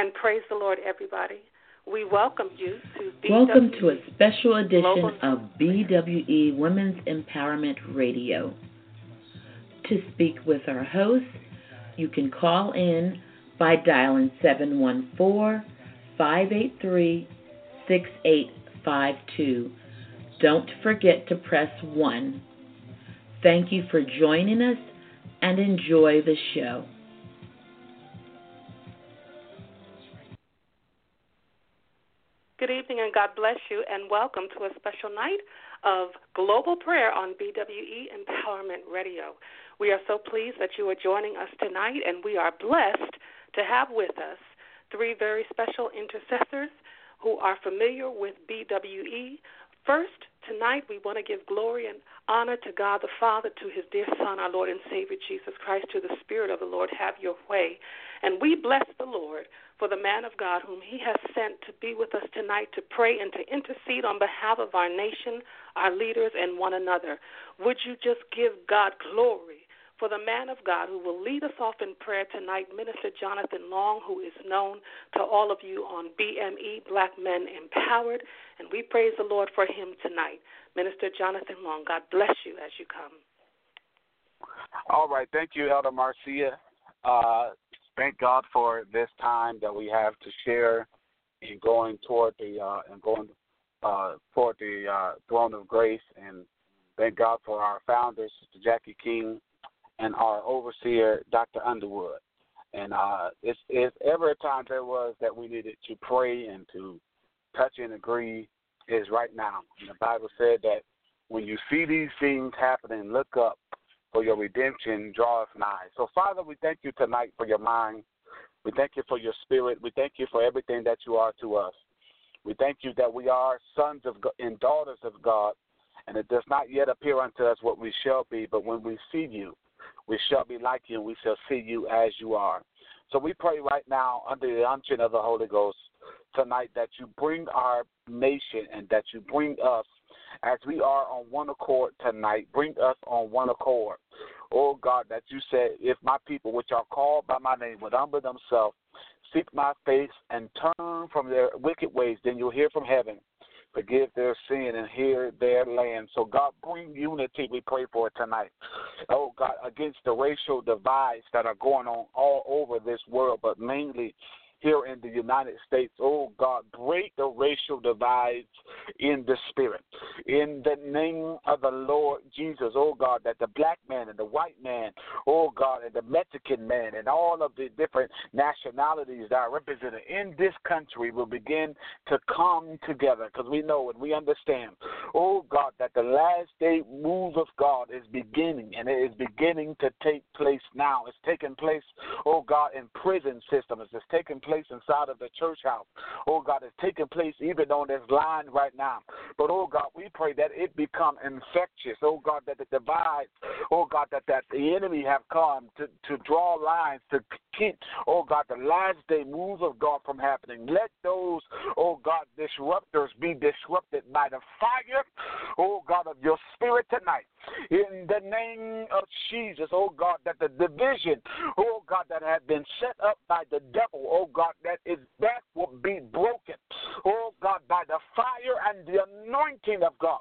and praise the Lord, everybody. We welcome you to BWE Welcome to a special edition Global of BWE Women's Empowerment Radio. To speak with our host, you can call in by dialing 714 583 6852. Don't forget to press 1. Thank you for joining us and enjoy the show. Good evening and God bless you, and welcome to a special night of global prayer on BWE Empowerment Radio. We are so pleased that you are joining us tonight, and we are blessed to have with us three very special intercessors who are familiar with BWE. First, tonight we want to give glory and honor to God the Father, to his dear Son, our Lord and Savior Jesus Christ, to the Spirit of the Lord. Have your way. And we bless the Lord for the man of God whom he has sent to be with us tonight to pray and to intercede on behalf of our nation, our leaders, and one another. Would you just give God glory for the man of God who will lead us off in prayer tonight, Minister Jonathan Long, who is known to all of you on BME, Black Men Empowered, and we praise the Lord for him tonight. Minister Jonathan Long, God bless you as you come. All right. Thank you, Elder Marcia. Uh, thank God for this time that we have to share in going toward the uh, and going uh, toward the uh, throne of grace, and thank God for our founder, Sister Jackie King, and our overseer, Dr. Underwood. And uh, if, if ever a time there was that we needed to pray and to touch and agree, is right now. And the Bible said that when you see these things happening, look up for your redemption draweth nigh. So, Father, we thank you tonight for your mind. We thank you for your spirit. We thank you for everything that you are to us. We thank you that we are sons of God and daughters of God, and it does not yet appear unto us what we shall be, but when we see you, we shall be like you, we shall see you as you are. So we pray right now under the unction of the Holy Ghost tonight that you bring our nation and that you bring us as we are on one accord tonight. Bring us on one accord. Oh God, that you said, if my people, which are called by my name, would humble themselves, seek my face, and turn from their wicked ways, then you'll hear from heaven. Forgive their sin and hear their land. So, God, bring unity, we pray for tonight. Oh, God, against the racial divides that are going on all over this world, but mainly here in the United States. Oh God, break the racial divides in the spirit. In the name of the Lord Jesus, oh God, that the black man and the white man, oh God, and the Mexican man and all of the different nationalities that are represented in this country will begin to come together because we know and we understand, oh God, that the last day move of God is beginning and it is beginning to take place now. It's taking place, oh God, in prison systems. It's taking place place inside of the church house. Oh God, it's taking place even on this line right now. But oh God, we pray that it become infectious. Oh God, that the divide, oh God, that, that the enemy have come to, to draw lines to keep, oh God, the last day moves of God from happening. Let those, oh God, disruptors be disrupted by the fire, oh God, of your spirit tonight. In the name of Jesus, oh God, that the division, oh God, that had been set up by the devil, oh God, God, that is that will be broken. Oh God, by the fire and the anointing of God.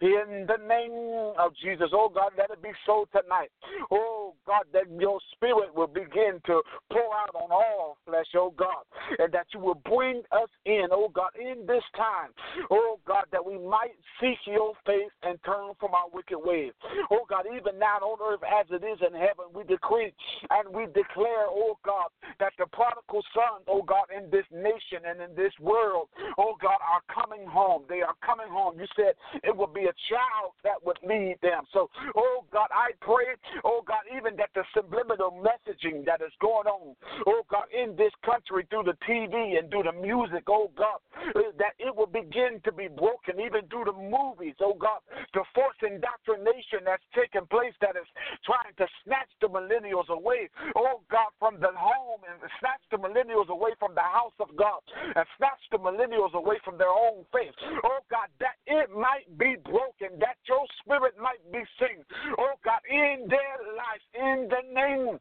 In the name of Jesus. Oh God, let it be so tonight. Oh Oh God, that your spirit will begin to pour out on all flesh, oh God, and that you will bring us in, oh God, in this time. Oh God, that we might seek your face and turn from our wicked ways. Oh God, even now on earth as it is in heaven, we decree and we declare, oh God, that the prodigal son oh God, in this nation and in this world, oh God, are coming home. They are coming home. You said it would be a child that would lead them. So, oh God, I pray, oh God, even that the subliminal messaging that is going on, oh God, in this country through the TV and through the music, oh God, eh, that it will begin to be broken even through the movies, oh God, the force indoctrination that's taking place that is trying to snatch the millennials away, oh God, from the home and snatch the millennials away from the house of God and snatch the millennials away from their own faith. Oh God, that it might be broken, that your spirit might be seen. Oh God, in their lives, in the name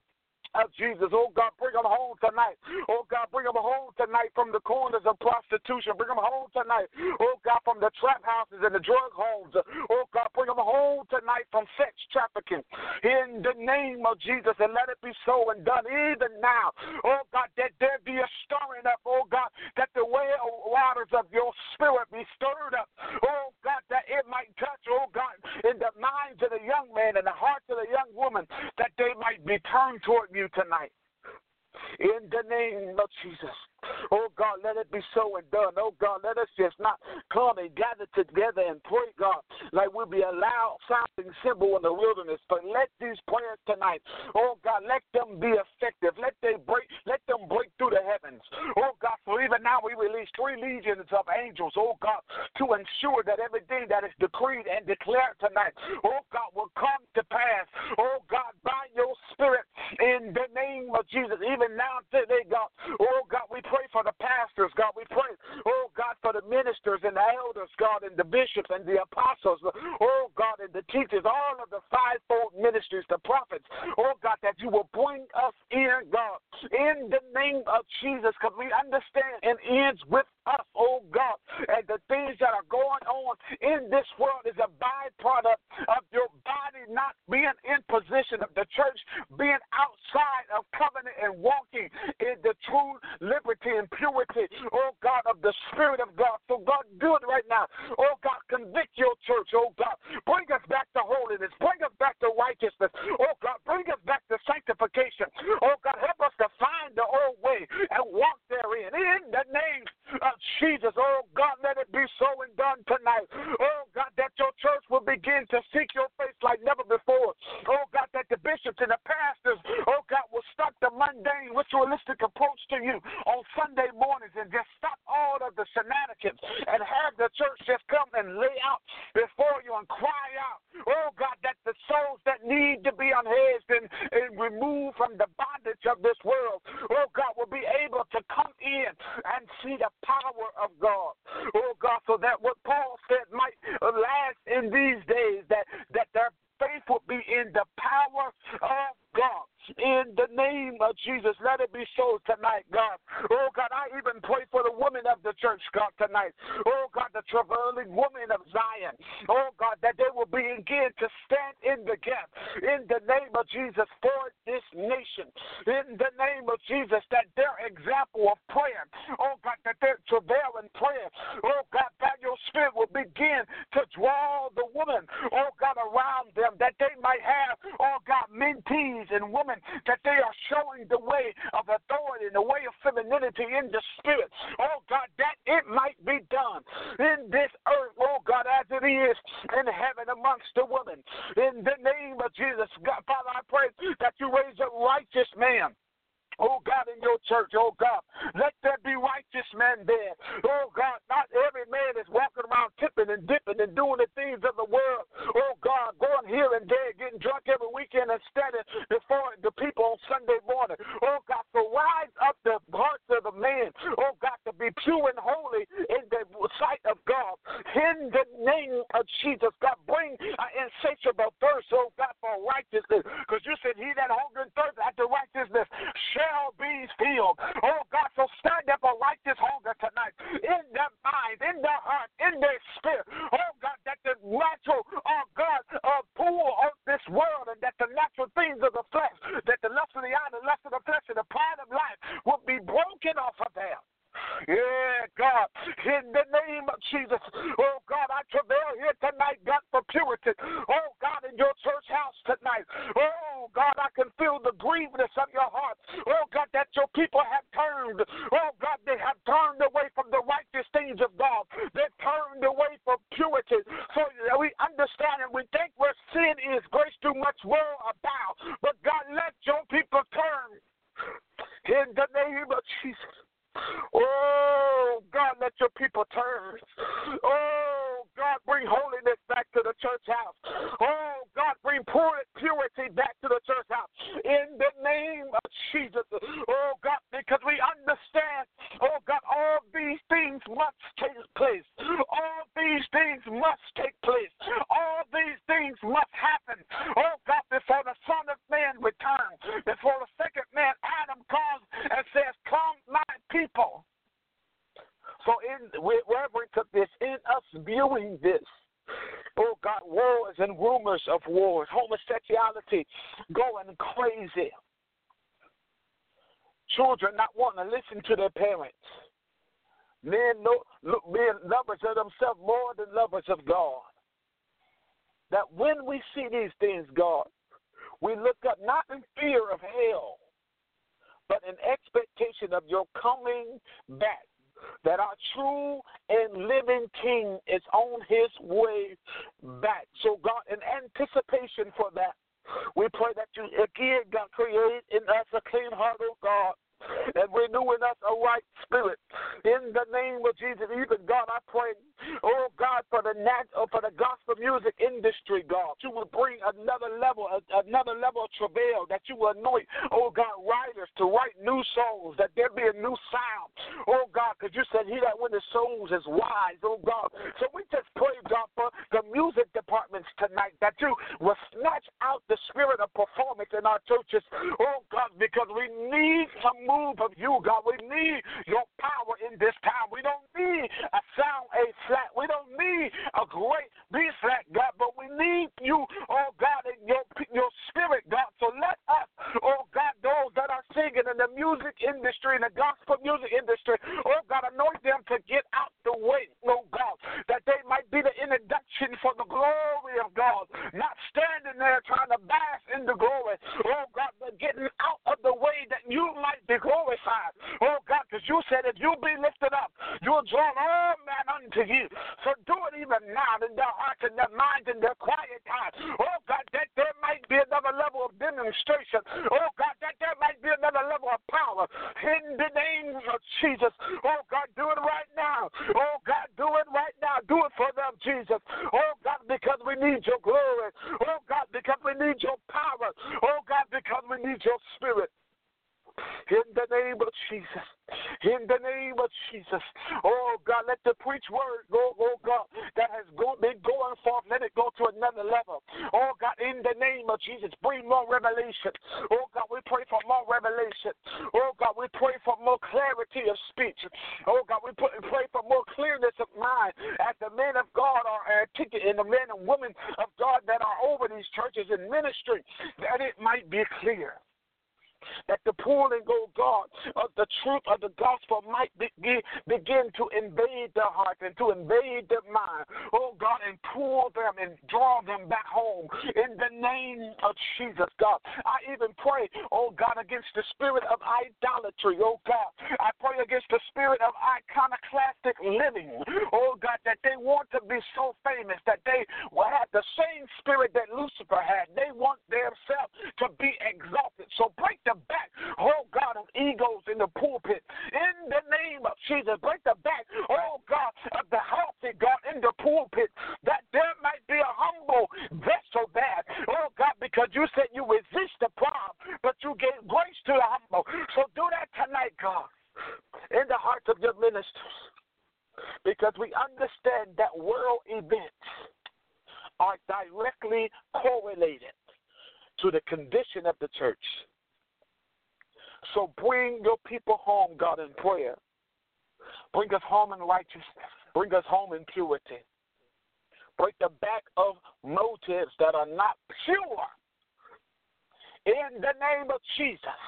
of Jesus. Oh God, bring them home tonight. Oh God, bring them home tonight from the corners of prostitution. Bring them home tonight. Oh God, from the trap houses and the drug homes. Oh God, bring them home tonight from sex trafficking. In the name of Jesus, and let it be so and done even now. Oh God, that there be a stirring up. Oh God, that the well waters of your spirit be stirred up. Oh God, that it might touch. Oh God, in the minds of the young man and the hearts of the young woman, that they might be turned toward you tonight. In the name of Jesus. Oh God, let it be so and done. Oh God, let us just not come and gather together and pray, God, like we'll be a loud sounding cymbal in the wilderness. But let these prayers tonight, oh God, let them be effective. Let they break, let them break through the heavens. Oh God, so even now we release three legions of angels, oh God, to ensure that everything that is decreed and declared tonight, oh God, will come to pass. Oh God, by your spirit in the name of Jesus. Even now today, God, oh God, we pray for the pastors, God. We pray, oh God, for the ministers and the elders, God, and the bishops and the apostles, oh God, and the teachers, all of the fivefold ministries, the prophets, oh God, that you will bring us in, God, in the name of Jesus, because we understand and ends with us, oh God, and the things that are going on in this world is a byproduct of your body not being in position of the church being outside of covenant and walking in the true liberty and purity, oh God, of the Spirit of God. So, God, do it right now. Oh God, convict your church, oh God. Bring us back to holiness. Bring us back to righteousness. Oh God, bring us back to sanctification. Oh God, help us to find the old way and walk therein. In the name of Jesus. Oh God, let it be so and done tonight. Oh God, that your church will begin to seek your face like never before. Oh God, that the bishops and the pastors, oh God, will stop the mundane, ritualistic approach to you on Sunday mornings and just stop all of the shenanigans and have the church just come and lay out before you and cry out. Oh God, that the souls that need to be unhedged and, and removed from the bondage of this world, oh God, will be able to come in and see the power of God. Oh God, so that what Paul said might last in these days, that, that their faith will be in the power of God. In the name of Jesus, let it be so tonight, God. Oh, God, I even pray for the women of the church, God, tonight. Oh, God, the traveling women of Zion. Oh, God, that they will begin to stand in the gap in the name of Jesus for this nation. In the name of Jesus, that their example of prayer, oh, God, that their travail prayer, oh, God, that your spirit will begin to draw the woman, oh, God, around them, that they might have, oh, God, mentees and women that they are showing the way of authority and the way of femininity in the spirit. Oh God, that it might be done in this earth, oh God, as it is in heaven amongst the women. In the name of Jesus, God, Father, I pray that you raise a righteous man. Oh God, in your church, oh God, let there be righteous men there. Oh God, not every man is walking around tipping and dipping and doing the things of the world. Oh God, going here and there, getting drunk every weekend and standing before the people on Sunday morning. Oh God, so rise up the hearts of the man. Oh God, be pure and holy in the sight of God. In the name of Jesus, God, bring an insatiable thirst, oh God, for righteousness. Because you said, He that hunger and thirst after righteousness shall be filled. Oh God, so stand up a righteous hunger tonight in their mind, in their heart, in their spirit. Oh God, that the natural, oh God, uh, pool of this world and that the natural things of the flesh, that the lust of the eye, the lust of the flesh, and the pride of life will be broken off of them. Yeah, God, in the name of Jesus. Oh, God, I travail here tonight, God, for purity. Oh, God, in your church house tonight. Oh, God, I can feel the grievedness of your heart. Oh, God, that your people have turned. Oh, God, they have turned away from the righteous things of God. They've turned away from purity. So we understand and we think where sin is, grace too much will about. But, God, let your people turn. In the name of Jesus. Oh, God, let your people turn. Oh, God, bring holiness back to the church house. Oh, God, bring purity back to the church house. In the name of Jesus. Oh, God, because we understand, oh, God, all these things must take place. All these things must take place. All these things must happen. Oh, God, before the Son of Man returns, before the second man, Adam, comes and says, Come, my people. So in wherever it took this, in us viewing this, oh God, wars and rumors of wars, homosexuality going crazy. Children not wanting to listen to their parents. Men look, being lovers of themselves more than lovers of God. That when we see these things, God, we look up not in fear of hell, but in expectation of your coming back. That our true and living King is on his way back. So, God, in anticipation for that, we pray that you again, God, create in us a clean heart, oh God and renewing us a right spirit. In the name of Jesus, even God, I pray, oh God, for the nat- uh, for the gospel music industry, God, you will bring another level, another level of travail, that you will anoint, oh God, writers to write new songs, that there be a new sound, oh God, because you said he that winneth souls is wise, oh God. So we just pray, God, for the music departments tonight, that you will snatch out the spirit of performance in our churches, oh God, because we need some move of you, God. We need your power in this time. We don't need a sound A flat. We don't need a great B flat, God, but we need you, oh God, in your your spirit, God. So let us, oh God, those that are singing in the music industry, in the gospel music industry, oh God, anoint them to get out the way, oh God, that they might be the introduction for the glory of God, not standing there trying to bask because we understand that world events are directly correlated to the condition of the church. So bring your people home, God, in prayer. Bring us home in righteousness. Bring us home in purity. Break the back of motives that are not pure. In the name of Jesus.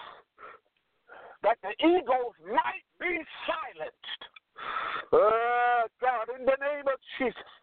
That the egos might be silenced. Uh, God, in the name of Jesus.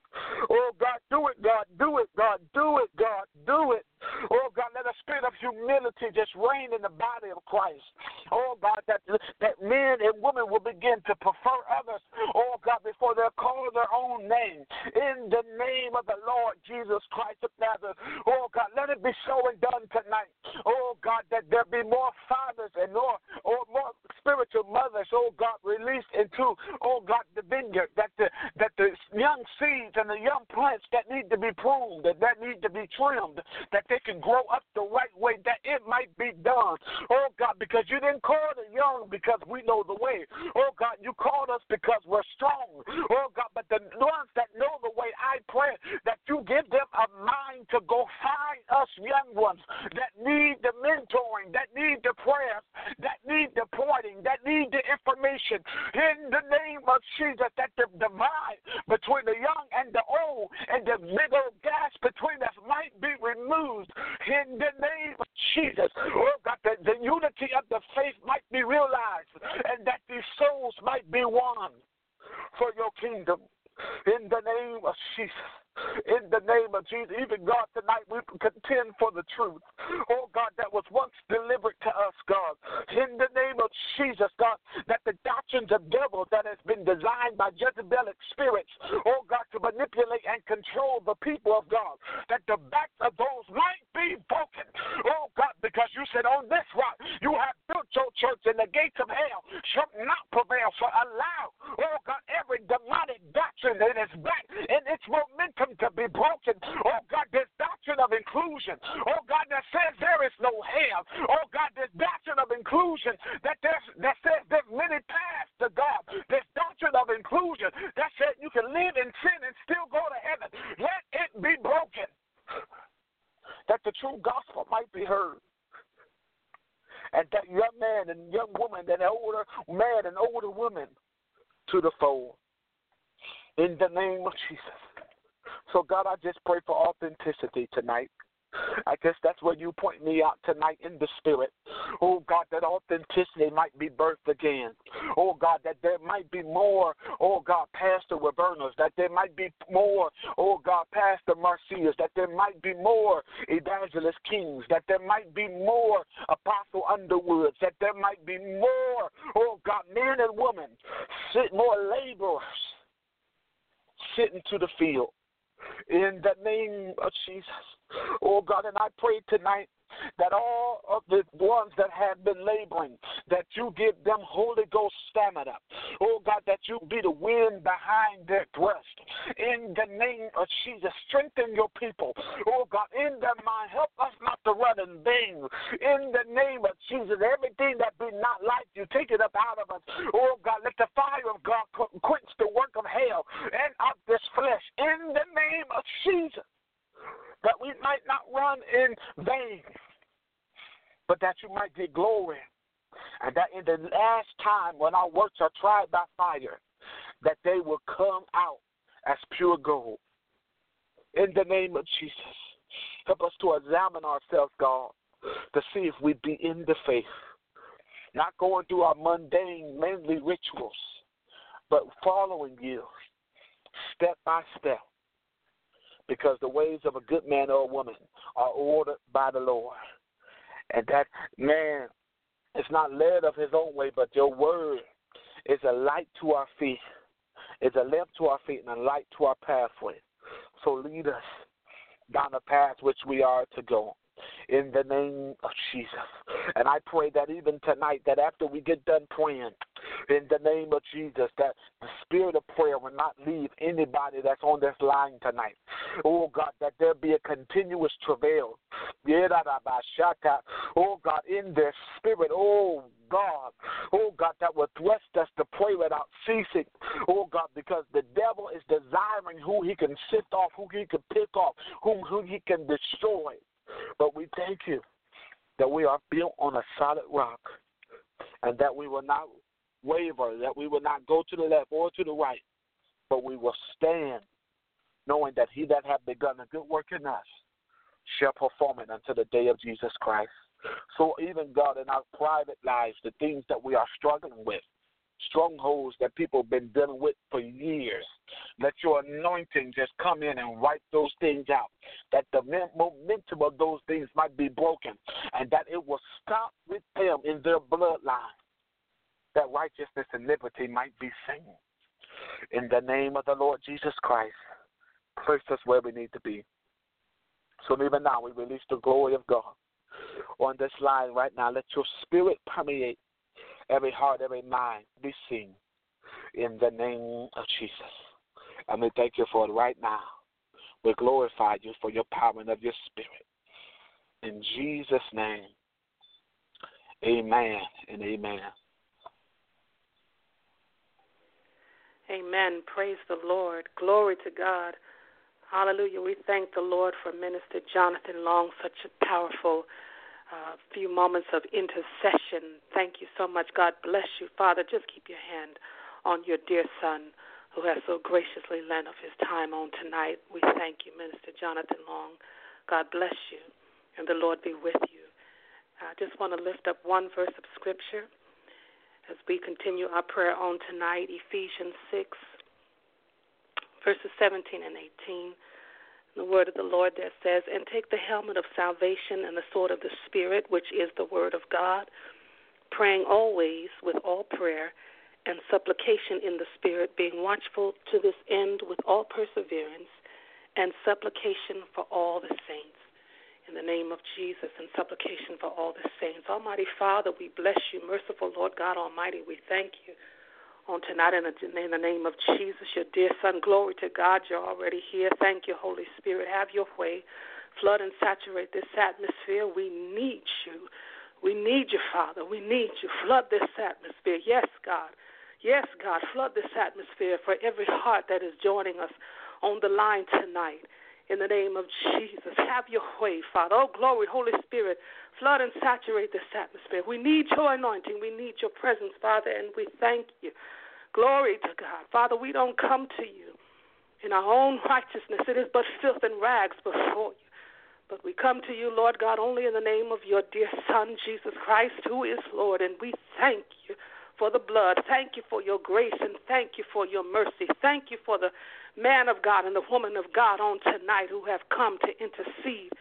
Oh God, do it, God, do it, God, do it, God, do it. Oh God, let a spirit of humility just reign in the body of Christ. Oh God, that that men and women will begin to prefer others. Oh God, before they're called their own name. In the name of the Lord Jesus Christ of Nazareth. Oh God, let it be so and done tonight. Oh God, that there be more fathers and more or more spiritual mothers. Oh God, released into oh God the vineyard. That the that the young seeds and the young plants that need to be pruned, that, that need to be trimmed, that they can grow up the right way, that it might be done. Oh God, because you didn't call the young because we know the way. Oh God, you called us because we're strong. Oh God, but the ones that know the way, I pray that you give them a mind to go find us young ones that need the mentoring, that need the prayers, that need the pointing, that need the information in the name of Jesus that the divide between the young and the old and the middle gas between us might be removed in the name of Jesus. Oh God, that the unity of the faith might be realized and that these souls might be won for your kingdom in the name of Jesus. In the name of Jesus, even God, tonight we contend for the truth. Oh God, that was once delivered to us, God. In the name of Jesus, God, that the doctrines of devils that has been designed by Jezebelic spirits, oh God, to manipulate and control the people of God, that the backs of those might be broken. Oh God, because you said on this rock you have built your church and the gates of hell shall not prevail. So allow, oh God, every demonic doctrine is back in its momentum to be broken. Oh God, this doctrine of inclusion. Oh God, that says there is no hell. Oh God, this doctrine of inclusion that there's, that says there's many paths to God. This doctrine of inclusion that says you can live in sin and still go to heaven. Let it be broken. That the true gospel might be heard and that young man and young woman, that older man and older woman to the fold. In the name of Jesus. So, God, I just pray for authenticity tonight. I guess that's where you point me out tonight in the spirit. Oh God, that authenticity might be birthed again. Oh God, that there might be more, oh God, Pastor Revernos, that there might be more, oh God, Pastor Marcias, that there might be more Evangelist Kings, that there might be more Apostle Underwoods, that there might be more, oh God, men and women, more laborers sitting to the field in the name of Jesus. Oh God, and I pray tonight that all of the ones that have been laboring, that you give them Holy Ghost stamina. Oh God, that you be the wind behind their breast. In the name of Jesus, strengthen your people. Oh God, in their mind, help us not to run in vain. In the name of Jesus, everything that be not like you, take it up out of us. Oh God, let the fire of God quench the work of hell and of this flesh. In the name of Jesus that we might not run in vain, but that you might get glory. And that in the last time when our works are tried by fire, that they will come out as pure gold. In the name of Jesus, help us to examine ourselves, God, to see if we be in the faith. Not going through our mundane, mainly rituals, but following you step by step because the ways of a good man or a woman are ordered by the Lord. And that man is not led of his own way, but your word is a light to our feet, is a lamp to our feet, and a light to our pathway. So lead us down the path which we are to go in the name of Jesus. And I pray that even tonight, that after we get done praying, in the name of Jesus, that the spirit of prayer will not leave anybody that's on this line tonight. Oh God, that there be a continuous travail. Oh God, in their spirit, oh God, oh God, that will thrust us to pray without ceasing. Oh God, because the devil is desiring who he can sift off, who he can pick off, whom who he can destroy. But we thank you that we are built on a solid rock and that we will not waver, that we will not go to the left or to the right, but we will stand knowing that he that hath begun a good work in us shall perform it until the day of Jesus Christ. So even God in our private lives, the things that we are struggling with, strongholds that people have been dealing with for years. Let your anointing just come in and wipe those things out. That the momentum of those things might be broken and that it will stop with them in their bloodline. That righteousness and liberty might be seen. In the name of the Lord Jesus Christ, place us where we need to be. So even now, we release the glory of God on this line right now. Let your spirit permeate every heart, every mind be seen in the name of Jesus. And we thank you for it right now. We glorify you for your power and of your spirit. In Jesus' name, amen and amen. Amen. Praise the Lord. Glory to God. Hallelujah. We thank the Lord for Minister Jonathan Long, such a powerful a few moments of intercession. Thank you so much. God bless you, Father. Just keep your hand on your dear son who has so graciously lent of his time on tonight. We thank you, Minister Jonathan Long. God bless you, and the Lord be with you. I just want to lift up one verse of Scripture as we continue our prayer on tonight Ephesians 6, verses 17 and 18. The word of the Lord that says, And take the helmet of salvation and the sword of the Spirit, which is the word of God, praying always with all prayer and supplication in the Spirit, being watchful to this end with all perseverance and supplication for all the saints. In the name of Jesus and supplication for all the saints. Almighty Father, we bless you. Merciful Lord God Almighty, we thank you on tonight in the, in the name of Jesus, your dear Son. Glory to God, you're already here. Thank you, Holy Spirit. Have your way. Flood and saturate this atmosphere. We need you. We need you, Father. We need you. Flood this atmosphere. Yes, God. Yes, God. Flood this atmosphere for every heart that is joining us on the line tonight. In the name of Jesus, have your way, Father. Oh, glory, Holy Spirit. Flood and saturate this atmosphere. We need your anointing. We need your presence, Father, and we thank you. Glory to God. Father, we don't come to you in our own righteousness. It is but filth and rags before you. But we come to you, Lord God, only in the name of your dear Son, Jesus Christ, who is Lord. And we thank you for the blood. Thank you for your grace and thank you for your mercy. Thank you for the man of God and the woman of God on tonight who have come to intercede.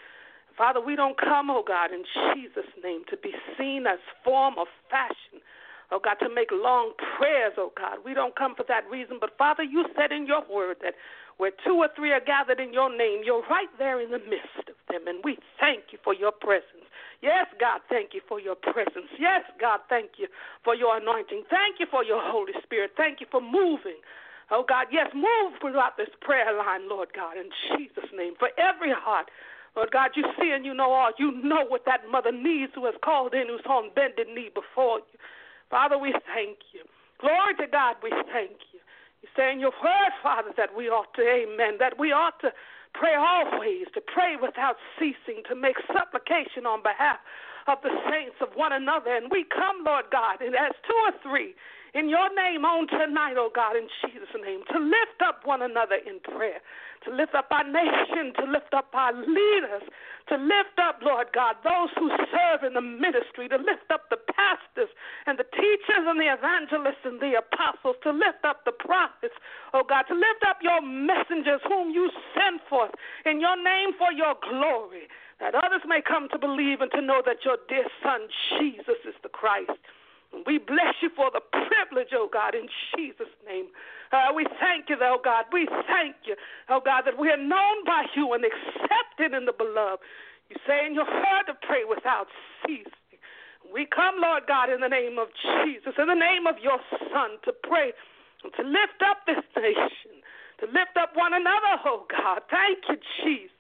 Father, we don't come, oh God, in Jesus' name to be seen as form or fashion oh God, to make long prayers, oh God. We don't come for that reason, but Father, you said in your word that where two or three are gathered in your name, you're right there in the midst of them, and we thank you for your presence. Yes, God, thank you for your presence. Yes, God, thank you for your anointing. Thank you for your Holy Spirit. Thank you for moving. Oh God, yes, move throughout this prayer line, Lord God, in Jesus' name, for every heart. Lord God, you see and you know all. You know what that mother needs who has called in, who's on bended knee before you. Father, we thank you. Glory to God, we thank you. You say in your word, Father, that we ought to, amen, that we ought to pray always, to pray without ceasing, to make supplication on behalf of the saints of one another. And we come, Lord God, and as two or three in your name on tonight, oh God, in Jesus' name, to lift up one another in prayer, to lift up our nation, to lift up our leaders, to lift up, Lord God, those who serve in the ministry, to lift up the pastors and the teachers and the evangelists and the apostles, to lift up the prophets, oh God, to lift up your messengers whom you send forth in your name for your glory, that others may come to believe and to know that your dear Son, Jesus, is the Christ. We bless you for the privilege, oh God, in Jesus' name. Uh, we thank you, oh God. We thank you, oh God, that we are known by you and accepted in the beloved. You say in your heart to pray without ceasing. We come, Lord God, in the name of Jesus, in the name of your Son, to pray and to lift up this nation, to lift up one another, oh God. Thank you, Jesus.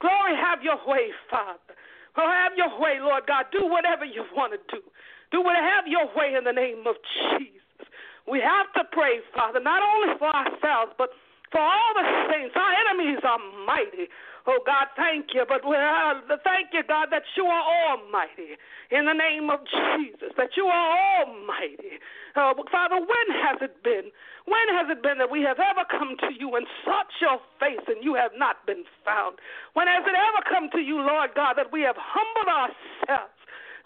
Glory, have your way, Father. Oh, have your way, Lord God. Do whatever you want to do. Do what have your way in the name of Jesus. We have to pray, Father, not only for ourselves, but for all the saints. Our enemies are mighty. Oh, God, thank you. But we thank you, God, that you are almighty in the name of Jesus, that you are almighty. Uh, Father, when has it been? When has it been that we have ever come to you and sought your face and you have not been found? When has it ever come to you, Lord God, that we have humbled ourselves?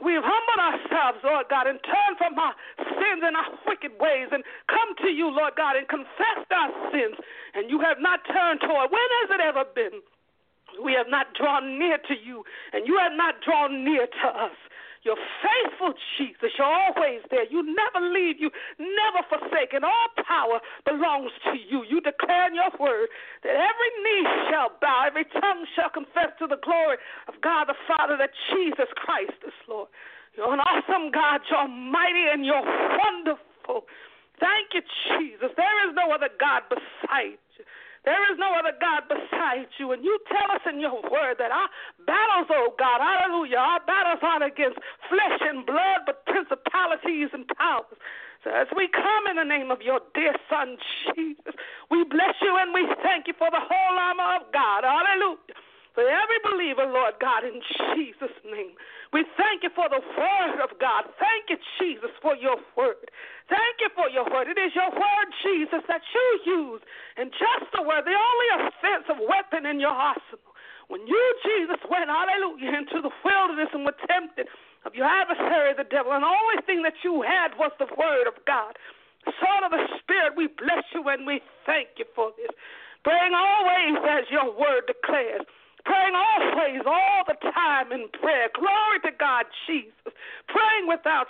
We've humbled ourselves, Lord God, and turned from our sins and our wicked ways and come to you, Lord God, and confessed our sins, and you have not turned toward. When has it ever been? We have not drawn near to you, and you have not drawn near to us. You're faithful, Jesus. You're always there. You never leave. You never forsake. And all power belongs to you. You declare in your word that every knee shall bow, every tongue shall confess to the glory of God the Father that Jesus Christ is Lord. You're an awesome God. You're mighty and you're wonderful. Thank you, Jesus. There is no other God beside you. There is no other God besides you. And you tell us in your word that our battles, oh God, hallelujah, our battles aren't against flesh and blood, but principalities and powers. So as we come in the name of your dear Son, Jesus, we bless you and we thank you for the whole armor of God. Hallelujah. For every believer, Lord God, in Jesus' name. We thank you for the word of God. Thank you, Jesus, for your word. Thank you for your word. It is your word, Jesus, that you use. And just the word, the only offensive weapon in your arsenal. When you, Jesus, went, hallelujah, into the wilderness and were tempted of your adversary, the devil, and the only thing that you had was the word of God. Son of the Spirit, we bless you and we thank you for this. Praying always as your word declares. Praying always, all the time in prayer. Glory to God, Jesus. Praying without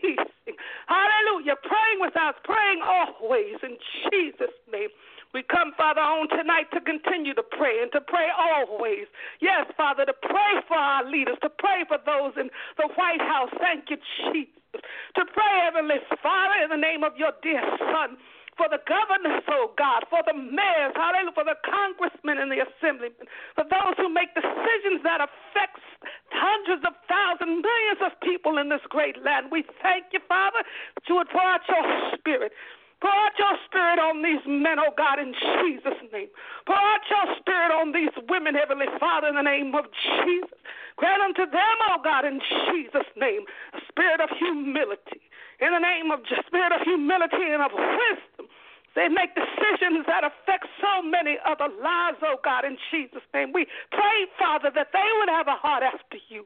ceasing. Hallelujah. Praying without, praying always in Jesus' name. We come, Father, on tonight to continue to pray and to pray always. Yes, Father, to pray for our leaders, to pray for those in the White House. Thank you, Jesus. To pray, Heavenly Father, in the name of your dear Son for the governors, oh God, for the mayors, hallelujah, for the congressmen and the assemblymen, for those who make decisions that affects hundreds of thousands, millions of people in this great land. We thank you, Father, that you would pour out your spirit Pour out your spirit on these men, oh God, in Jesus' name. Pour out your spirit on these women, Heavenly Father, in the name of Jesus. Grant unto them, oh God, in Jesus' name, a spirit of humility. In the name of the spirit of humility and of wisdom. They make decisions that affect so many other lives, oh God, in Jesus' name. We pray, Father, that they would have a heart after you.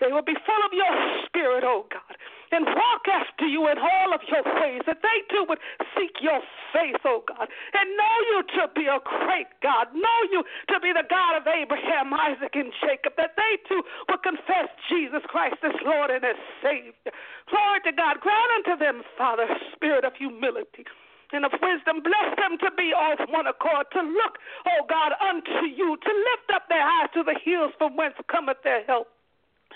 They will be full of your spirit, oh God, and walk after you in all of your ways, that they too would seek your face, oh God, and know you to be a great God, know you to be the God of Abraham, Isaac, and Jacob, that they too would confess Jesus Christ as Lord and as Savior. Glory to God. Grant unto them, Father, spirit of humility and of wisdom. Bless them to be all of one accord, to look, oh God, unto you, to lift up their eyes to the hills from whence cometh their help.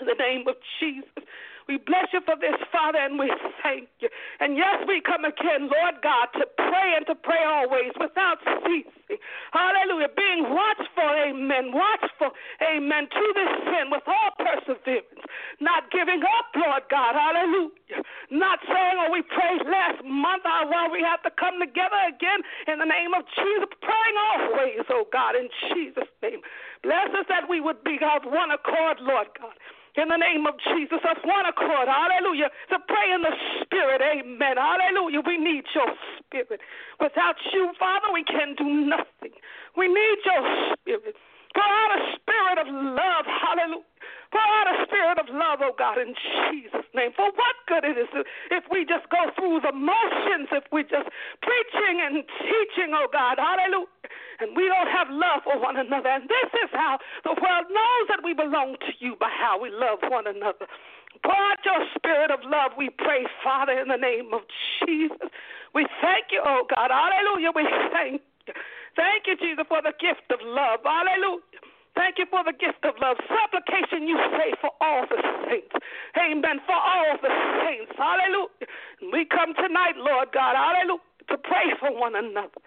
In the name of Jesus. We bless you for this, Father, and we thank you. And yes, we come again, Lord God, to pray and to pray always without ceasing. Hallelujah. Being watchful, amen. Watchful, amen, to this sin with all perseverance. Not giving up, Lord God. Hallelujah. Not saying, oh, we prayed last month, uh, oh, well, we have to come together again in the name of Jesus. Praying always, oh God, in Jesus' name. Bless us that we would be of one accord, Lord God in the name of Jesus of one accord. Hallelujah. To pray in the Spirit. Amen. Hallelujah. We need your Spirit. Without you, Father, we can do nothing. We need your Spirit. Out a spirit of love. Hallelujah. Pour out a spirit of love, oh God, in Jesus' name. For what good it is if we just go through the motions, if we just preaching and teaching, oh God, hallelujah, and we don't have love for one another. And this is how the world knows that we belong to you by how we love one another. Pour out your spirit of love, we pray, Father, in the name of Jesus. We thank you, oh God. Hallelujah. We thank you. Thank you, Jesus, for the gift of love. Hallelujah. Thank you for the gift of love. Supplication, you say, for all the saints. Amen. For all the saints. Hallelujah. We come tonight, Lord God. Hallelujah. To pray for one another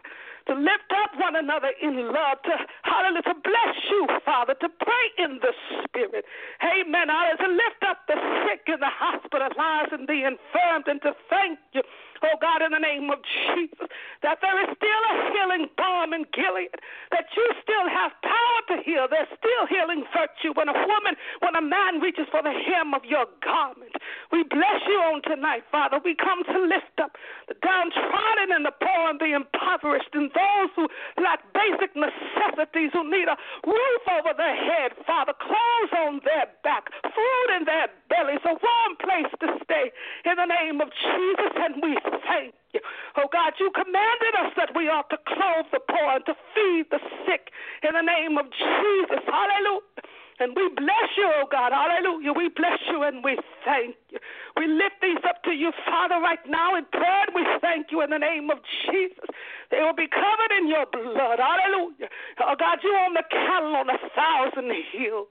to lift up one another in love, to hallelujah, to bless you, Father, to pray in the Spirit. Amen. Hallelujah, to lift up the sick and the hospitalized and the infirmed, and to thank you oh God, in the name of Jesus, that there is still a healing balm in Gilead, that you still have power to heal. There's still healing virtue when a woman, when a man reaches for the hem of your garment. We bless you on tonight, Father. We come to lift up the downtrodden and the poor and the impoverished and those who lack basic necessities, who need a roof over their head, Father, clothes on their back, food in their bellies, a warm place to stay in the name of Jesus. And we thank you. Oh God, you commanded us that we ought to clothe the poor and to feed the sick in the name of Jesus. Hallelujah. And we bless you, oh God. Hallelujah. We bless you and we thank you. We lift these up to you, Father, right now in prayer. We thank you in the name of Jesus. They will be covered in your blood. Hallelujah. Oh God, you own the cattle on a thousand hills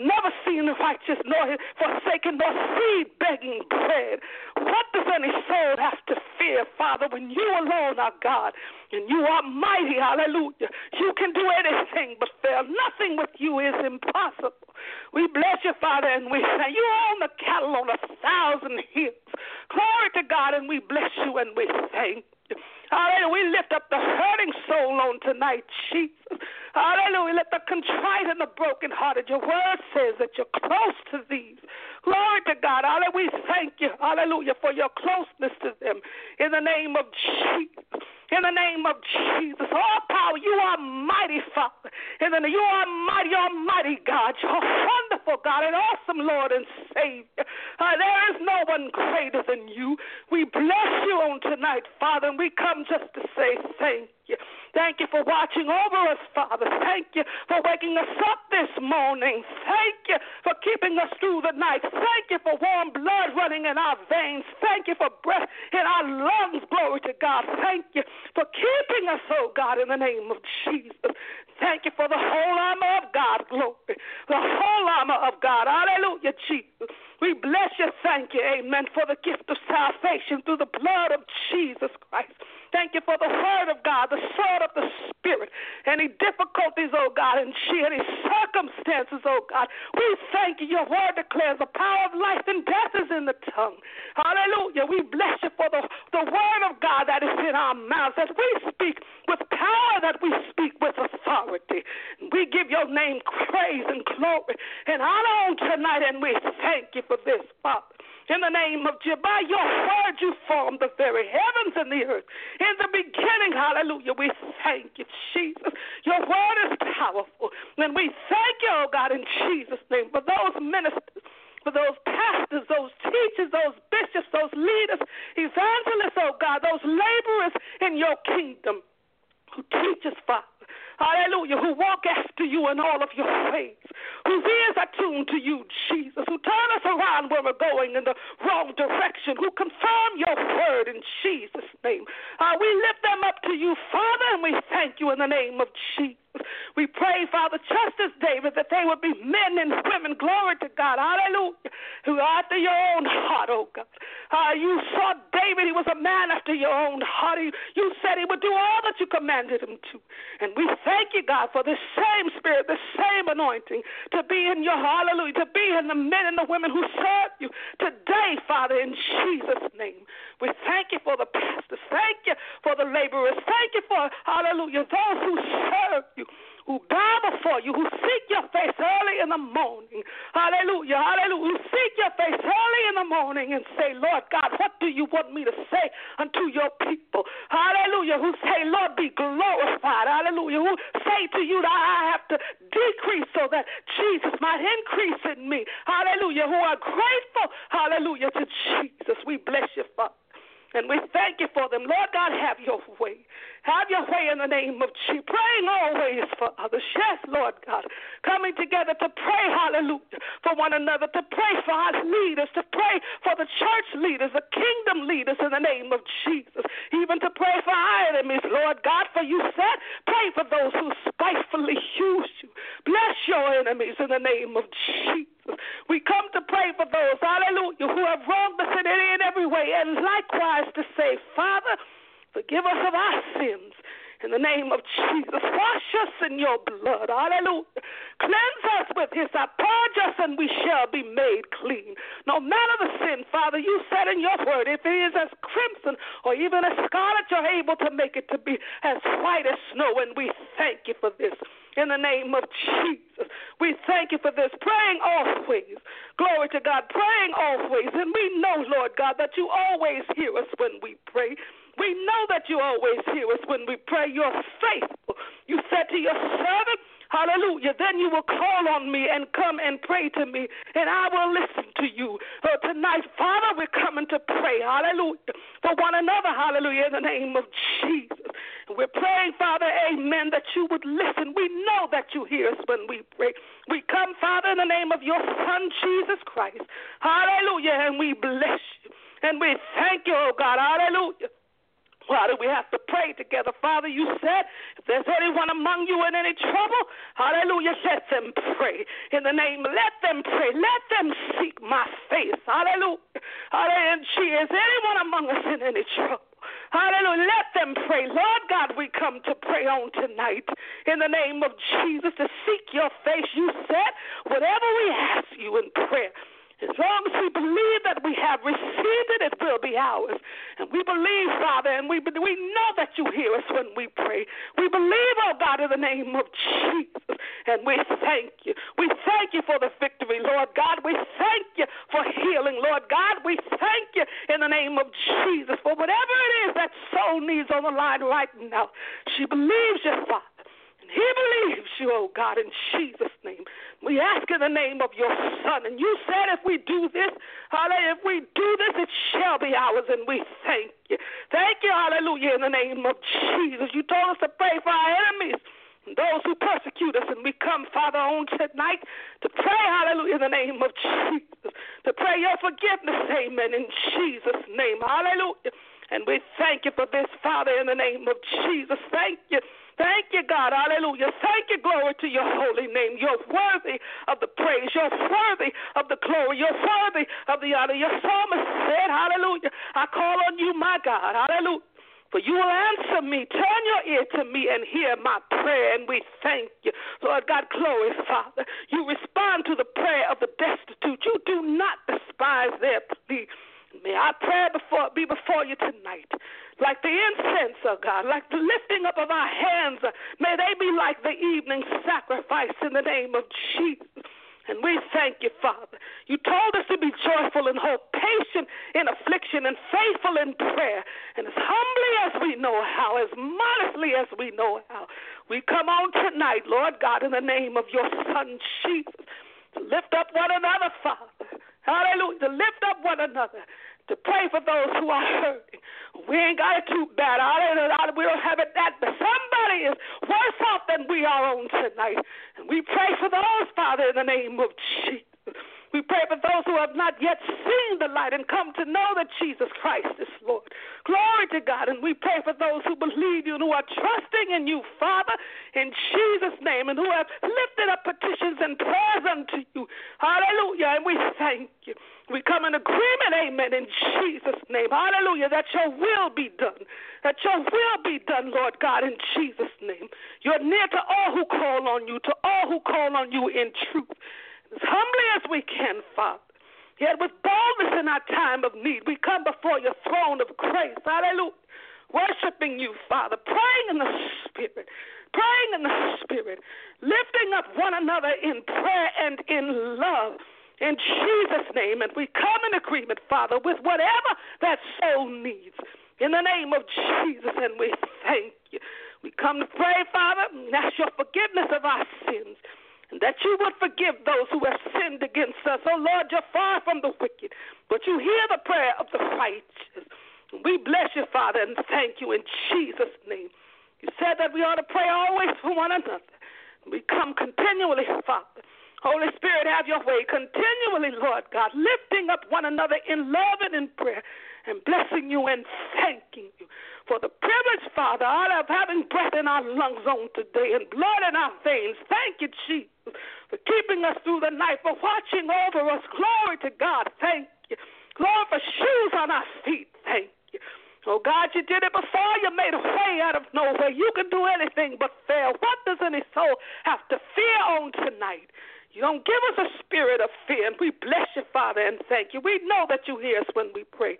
never seen the righteous nor forsaken nor seed begging bread. What does any soul have to fear, Father, when you alone are God and you are mighty? Hallelujah. You can do anything but fail. Nothing with you is impossible. We bless you, Father, and we say you own the cattle on a thousand hills. Glory to God, and we bless you and we thank. Hallelujah. We lift up the hurting soul on tonight, Jesus. Hallelujah. Let the contrite and the brokenhearted, your word says that you're close to these. Glory to God. Hallelujah. We thank you, hallelujah, for your closeness to them. In the name of Jesus. In the name of Jesus. All power, you are mighty, Father. In the you are mighty, almighty God. You're wonderful, God, and awesome Lord and Savior. Uh, there is no one greater than you. We bless you on tonight, Father, and we come just to say thank you. Thank you for watching over us, Father. Thank you for waking us up this morning. Thank you for keeping us through the night. Thank you for warm blood running in our veins. Thank you for breath in our lungs. Glory to God. Thank you for keeping us, oh God, in the name of Jesus. Thank you for the whole armor of God, glory. The whole armor of God. Hallelujah, Jesus. We bless you, thank you, amen, for the gift of salvation through the blood of Jesus Christ. Thank you for the word of God, the sword of the Spirit. Any difficulties, oh God, and any circumstances, oh God, we thank you. Your word declares the power of life and death is in the tongue. Hallelujah. We bless you for the, the word of God that is in our mouths as we speak with power, that we speak with authority. We give your name praise and glory and honor on tonight, and we thank you for this, Father. In the name of Jesus, by your word you formed the very heavens and the earth. In the beginning, hallelujah, we thank you, Jesus. Your word is powerful. And we thank you, oh God, in Jesus' name, for those ministers for those pastors, those teachers, those bishops, those leaders, evangelists, oh God, those laborers in your kingdom who teach us, Father. Hallelujah. Who walk after you in all of your ways. Whose ears are tuned to you, Jesus. Who turn us around when we're going in the wrong direction. Who confirm your word in Jesus' name. Uh, we lift them up to you, Father, and we thank you in the name of Jesus. We pray, Father, just as David, that they would be men and women, glory to God, hallelujah, who are after your own heart, oh God. Uh, you saw David, he was a man after your own heart. You said he would do all that you commanded him to. And we thank you, God, for the same spirit, the same anointing to be in your hallelujah, to be in the men and the women who serve you today, Father, in Jesus' name. We thank you for the pastors. Thank you for the laborers. Thank you for, hallelujah, those who serve you who bow before you, who seek your face early in the morning. Hallelujah, hallelujah. Who seek your face early in the morning and say, Lord God, what do you want me to say unto your people? Hallelujah. Who say, Lord, be glorified. Hallelujah. Who say to you that I have to decrease so that Jesus might increase in me. Hallelujah. Who are grateful, hallelujah, to Jesus. We bless you, Father. And we thank you for them. Lord God, have your way. Have your way in the name of Jesus. Praying always for others. Yes, Lord God. Coming together to pray, hallelujah, for one another, to pray for our leaders, to pray for the church leaders, the kingdom leaders in the name of Jesus. Even to pray for our enemies, Lord God, for you said, pray for those who spitefully use you. Bless your enemies in the name of Jesus. We come to pray for those, hallelujah, who have wronged us in any and every way, and likewise to say, Father, Forgive us of our sins. In the name of Jesus, wash us in your blood. Hallelujah. Cleanse us with his. hyssop. Purge us, and we shall be made clean. No matter the sin, Father, you said in your word, if it is as crimson or even as scarlet, you're able to make it to be as white as snow. And we thank you for this in the name of Jesus. We thank you for this. Praying always. Glory to God. Praying always. And we know, Lord God, that you always hear us when we pray. We know that you always hear us when we pray. You're faithful. You said to your servant, Hallelujah. Then you will call on me and come and pray to me, and I will listen to you. Uh, tonight, Father, we're coming to pray. Hallelujah. For one another. Hallelujah. In the name of Jesus. we're praying, Father, amen, that you would listen. We know that you hear us when we pray. We come, Father, in the name of your Son, Jesus Christ. Hallelujah. And we bless you. And we thank you, oh God. Hallelujah. Why do we have to pray together? Father, you said, if there's anyone among you in any trouble, hallelujah, let them pray. In the name, let them pray. Let them seek my face. Hallelujah. Hallelujah. She is anyone among us in any trouble. Hallelujah. Let them pray. Lord God, we come to pray on tonight in the name of Jesus to seek your face. You said, whatever we ask you in prayer, As long as we believe that we have received it, it will be ours. And we believe, Father, and we, we know that you hear us when we pray. We believe, oh God, in the name of Jesus. And we thank you. We thank you for the victory, Lord God. We thank you for healing, Lord God. We thank you in the name of Jesus for whatever it is that soul needs on the line right now. She believes you, Father. He believes you, oh God, in Jesus' name. We ask in the name of your Son. And you said if we do this, hallelujah, if we do this, it shall be ours. And we thank you. Thank you, hallelujah, in the name of Jesus. You told us to pray for our enemies those who persecute us. And we come, Father, on tonight to pray, hallelujah, in the name of Jesus. To pray your forgiveness, amen, in Jesus' name. Hallelujah. And we thank you for this, Father, in the name of Jesus. Thank you. Thank you, God. Hallelujah. Thank you. Glory to your holy name. You're worthy of the praise. You're worthy of the glory. You're worthy of the honor. Your psalmist said, Hallelujah. I call on you, my God. Hallelujah. For you will answer me. Turn your ear to me and hear my prayer, and we thank you. Lord God, glory, Father. You respond to the prayer of the destitute. You do not despise their plea. May our prayer before, be before you tonight. Like the incense, oh God, like the lifting up of our hands. May they be like the evening sacrifice in the name of Jesus. And we thank you, Father. You told us to be joyful and hope, patient in affliction, and faithful in prayer. And as humbly as we know how, as modestly as we know how, we come on tonight, Lord God, in the name of your Son, Jesus, to lift up one another, Father. Hallelujah. To lift up one another to pray for those who are hurting. We ain't got it too bad. We don't have it that but Somebody is worse off than we are on tonight. And we pray for those, Father, in the name of Jesus. We pray for those who have not yet seen the light and come to know that Jesus Christ is Lord. Glory to God. And we pray for those who believe you and who are trusting in you, Father, in Jesus' name, and who have lifted up petitions and prayers unto you. Hallelujah. And we thank you. We come in agreement, amen, in Jesus' name. Hallelujah. That your will be done. That your will be done, Lord God, in Jesus' name. You're near to all who call on you, to all who call on you in truth. As humbly as we can, Father. Yet with boldness in our time of need, we come before your throne of grace. Hallelujah. Worshiping you, Father, praying in the Spirit, praying in the Spirit, lifting up one another in prayer and in love in Jesus' name. And we come in agreement, Father, with whatever that soul needs. In the name of Jesus, and we thank you. We come to pray, Father, and ask your forgiveness of our sins, that you would forgive those who have sinned against us. Oh, Lord, you're far from the wicked, but you hear the prayer of the righteous. We bless you, Father, and thank you in Jesus' name. You said that we ought to pray always for one another. We come continually, Father Holy Spirit, have your way continually, Lord God, lifting up one another in love and in prayer and blessing you and thanking you for the privilege, Father, out of having breath in our lungs on today and blood in our veins. Thank you, Jesus, for keeping us through the night, for watching over us. Glory to God. Thank you. Glory for shoes on our feet. Thank you. Oh God, you did it before. You made a way out of nowhere. You can do anything but fail. What does any soul have to fear on tonight? You don't give us a spirit of fear, and we bless you, Father, and thank you. We know that you hear us when we pray.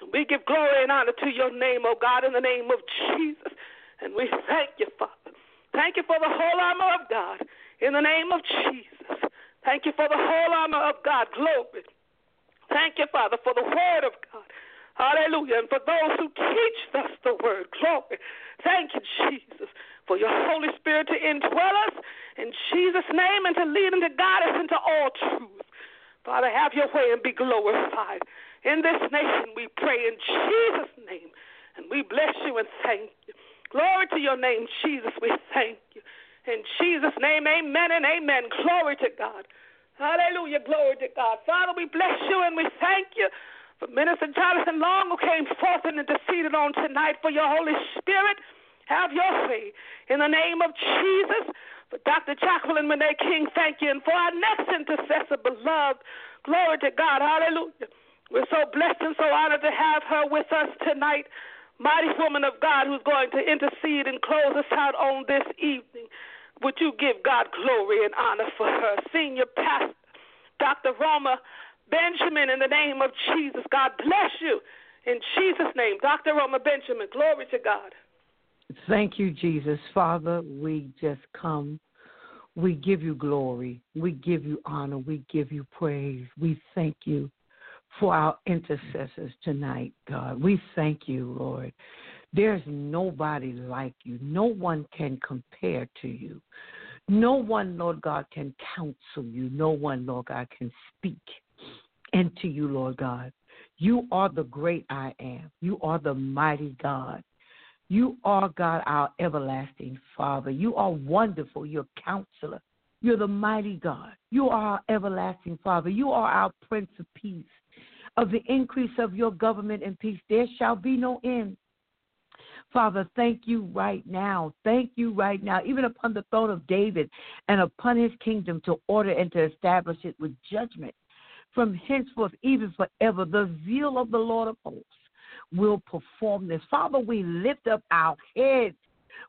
And we give glory and honor to your name, O oh God, in the name of Jesus. And we thank you, Father. Thank you for the whole armor of God in the name of Jesus. Thank you for the whole armor of God. Glory. Thank you, Father, for the word of God. Hallelujah. And for those who teach us the word. Glory. Thank you, Jesus for your Holy Spirit to indwell us in Jesus' name and to lead and to guide us into all truth. Father, have your way and be glorified. In this nation, we pray in Jesus' name, and we bless you and thank you. Glory to your name, Jesus. We thank you. In Jesus' name, amen and amen. Glory to God. Hallelujah. Glory to God. Father, we bless you and we thank you for Minister Jonathan Long who came forth and interceded on tonight for your Holy Spirit. Have your way. In the name of Jesus, for Dr. Jacqueline Monet King, thank you. And for our next intercessor, beloved, glory to God. Hallelujah. We're so blessed and so honored to have her with us tonight. Mighty woman of God who's going to intercede and close us out on this evening. Would you give God glory and honor for her? Senior pastor, Dr. Roma Benjamin in the name of Jesus. God bless you. In Jesus' name, Dr. Roma Benjamin, glory to God. Thank you, Jesus. Father, we just come. We give you glory. We give you honor. We give you praise. We thank you for our intercessors tonight, God. We thank you, Lord. There's nobody like you. No one can compare to you. No one, Lord God, can counsel you. No one, Lord God, can speak into you, Lord God. You are the great I am. You are the mighty God. You are God, our everlasting Father. You are wonderful. You're counselor. You're the mighty God. You are our everlasting Father. You are our Prince of Peace. Of the increase of your government and peace, there shall be no end. Father, thank you right now. Thank you right now, even upon the throne of David and upon his kingdom to order and to establish it with judgment from henceforth, even forever. The zeal of the Lord of hosts will perform this. Father, we lift up our heads.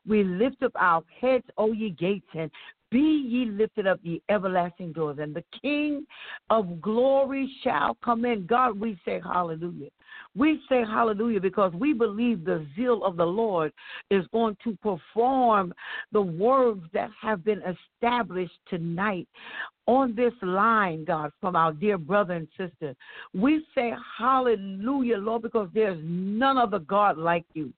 We lift up our heads, O ye gates, and be ye lifted up, ye everlasting doors, and the King of glory shall come in. God, we say hallelujah. We say hallelujah because we believe the zeal of the Lord is going to perform the words that have been established tonight on this line, God, from our dear brother and sister. We say hallelujah, Lord, because there's none other God like you.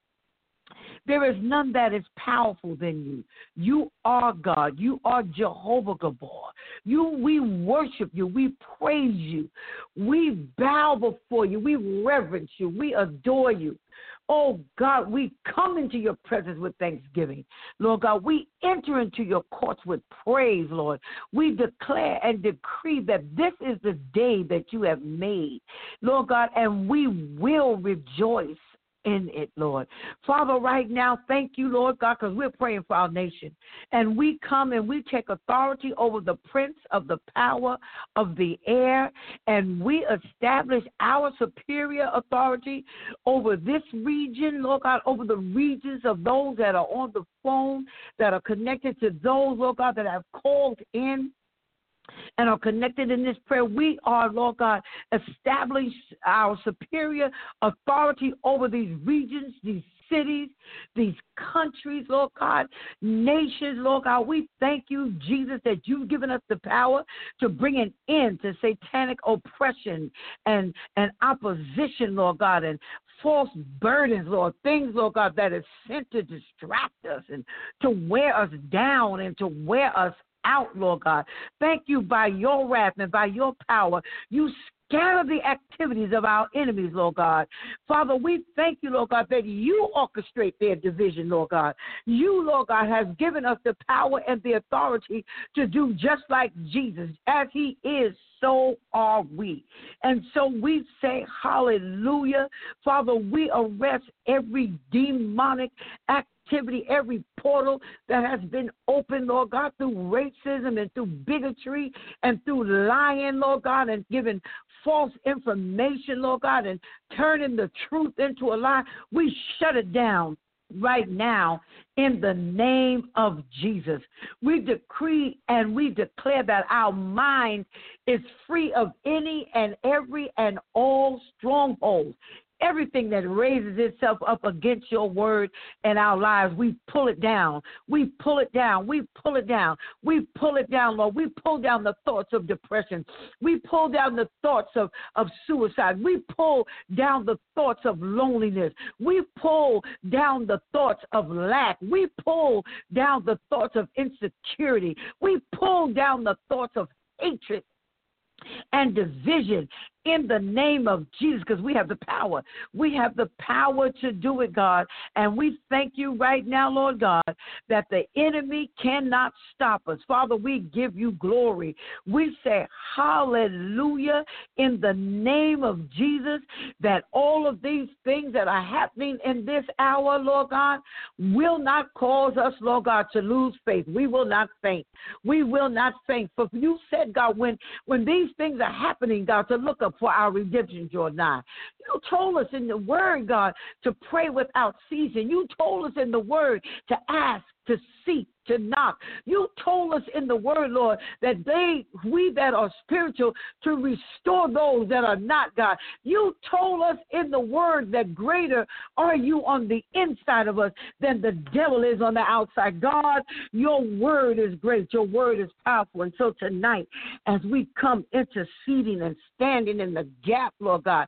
There is none that is powerful than you. You are God. You are Jehovah Gibbor. You, we worship you. We praise you. We bow before you. We reverence you. We adore you. Oh God, we come into your presence with thanksgiving. Lord God, we enter into your courts with praise, Lord. We declare and decree that this is the day that you have made, Lord God, and we will rejoice in it, Lord. Father, right now, thank you, Lord God, because we're praying for our nation. And we come and we take authority over the prince of the power of the air, and we establish our superior authority over this region, Lord God, over the regions of those that are on the phone, that are connected to those, Lord God, that have called in and are connected in this prayer, we are, Lord God, establish our superior authority over these regions, these cities, these countries, Lord God, nations, Lord God. We thank you, Jesus, that you've given us the power to bring an end to satanic oppression and, and opposition, Lord God, and false burdens, Lord, things, Lord God, that is sent to distract us and to wear us down and to wear us out, Lord God. Thank you by your wrath and by your power. You scatter the activities of our enemies, Lord God. Father, we thank you, Lord God, that you orchestrate their division, Lord God. You, Lord God, has given us the power and the authority to do just like Jesus. As he is, so are we. And so we say, Hallelujah. Father, we arrest every demonic act every portal that has been opened, Lord God, through racism and through bigotry and through lying, Lord God, and giving false information, Lord God, and turning the truth into a lie. We shut it down right now in the name of Jesus. We decree and we declare that our mind is free of any and every and all strongholds everything that raises itself up against your word and our lives, we pull it down. We pull it down. We pull it down. We pull it down, Lord. We pull down the thoughts of depression. We pull down the thoughts of, of suicide. We pull down the thoughts of loneliness. We pull down the thoughts of lack. We pull down the thoughts of insecurity. We pull down the thoughts of hatred and division in the name of Jesus because we have the power. We have the power to do it, God. And we thank you right now, Lord God, that the enemy cannot stop us. Father, we give you glory. We say hallelujah in the name of Jesus that all of these things that are happening in this hour, Lord God, will not cause us, Lord God, to lose faith. We will not faint. We will not faint. For you said, God, when when these things are happening, God, to look up for our redemption nigh. You told us in the word, God, to pray without ceasing. You told us in the word to ask, to seek, to knock. You told us in the word, Lord, that they, we that are spiritual, to restore those that are not, God. You told us in the word that greater are you on the inside of us than the devil is on the outside. God, your word is great. Your word is powerful. And so tonight, as we come interceding and standing in the gap, Lord God,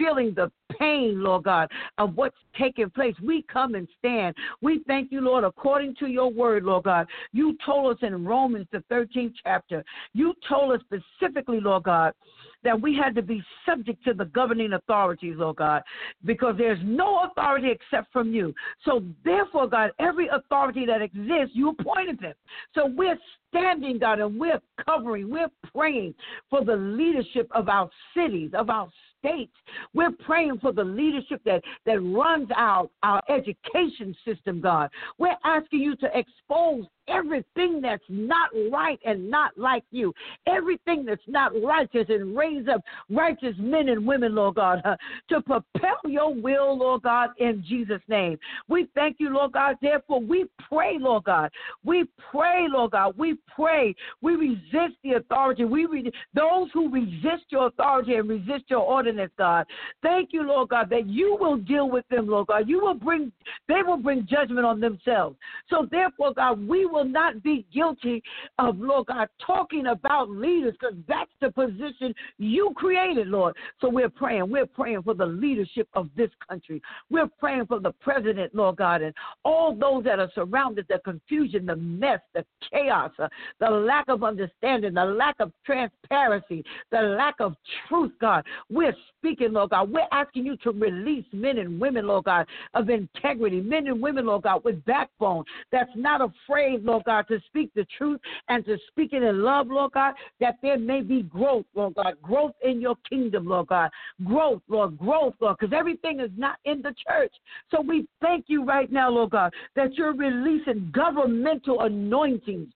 feeling the pain, Lord God, of what's taking place. We come and stand. We thank you, Lord, according to your word, Lord God. You told us in Romans, the 13th chapter, you told us specifically, Lord God, that we had to be subject to the governing authorities, Lord God, because there's no authority except from you. So, therefore, God, every authority that exists, you appointed them. So, we're standing, God, and we're covering, we're praying for the leadership of our cities, of our states. We're praying for the leadership that, that runs our, our education system, God. We're asking you to expose everything that's not right and not like you, everything that's not righteous, and raise up righteous men and women, Lord God, uh, to propel your will, Lord God, in Jesus' name. We thank you, Lord God. Therefore, we pray, Lord God. We pray, Lord God. We pray. We resist the authority. We re- those who resist your authority and resist your ordinance, God. Thank you, Lord God, that you will deal with them, Lord God. You will bring. They will bring judgment on themselves. So therefore, God, we will will not be guilty of, Lord God, talking about leaders because that's the position you created, Lord. So we're praying. We're praying for the leadership of this country. We're praying for the president, Lord God, and all those that are surrounded, the confusion, the mess, the chaos, uh, the lack of understanding, the lack of transparency, the lack of truth, God. We're speaking, Lord God. We're asking you to release men and women, Lord God, of integrity, men and women, Lord God, with backbone that's not afraid, Lord God, to speak the truth and to speak it in love, Lord God, that there may be growth, Lord God, growth in your kingdom, Lord God, growth, Lord, growth, Lord, because everything is not in the church. So we thank you right now, Lord God, that you're releasing governmental anointings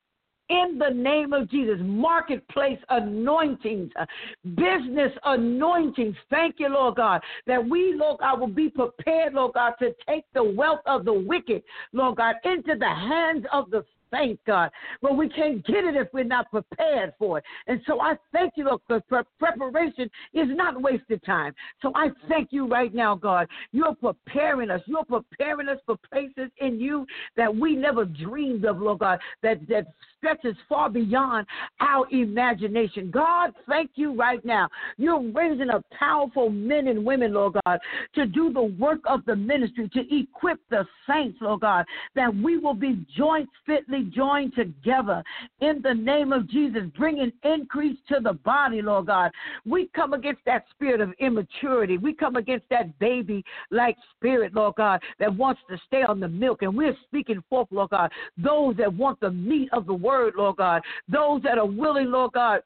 in the name of Jesus. Marketplace anointings, business anointings. Thank you, Lord God, that we, Lord God, will be prepared, Lord God, to take the wealth of the wicked, Lord God, into the hands of the faith, God. But we can't get it if we're not prepared for it. And so I thank you, Lord, because preparation is not wasted time. So I thank you right now, God. You're preparing us. You're preparing us for places in you that we never dreamed of, Lord God, that, that stretches far beyond our imagination. God, thank you right now. You're raising up powerful men and women, Lord God, to do the work of the ministry, to equip the saints, Lord God, that we will be joint fitly joined together in the name of Jesus, bringing increase to the body, Lord God. We come against that spirit of immaturity. We come against that baby like spirit, Lord God, that wants to stay on the milk. And we're speaking forth, Lord God, those that want the meat of the word, Lord God. Those that are willing, Lord God,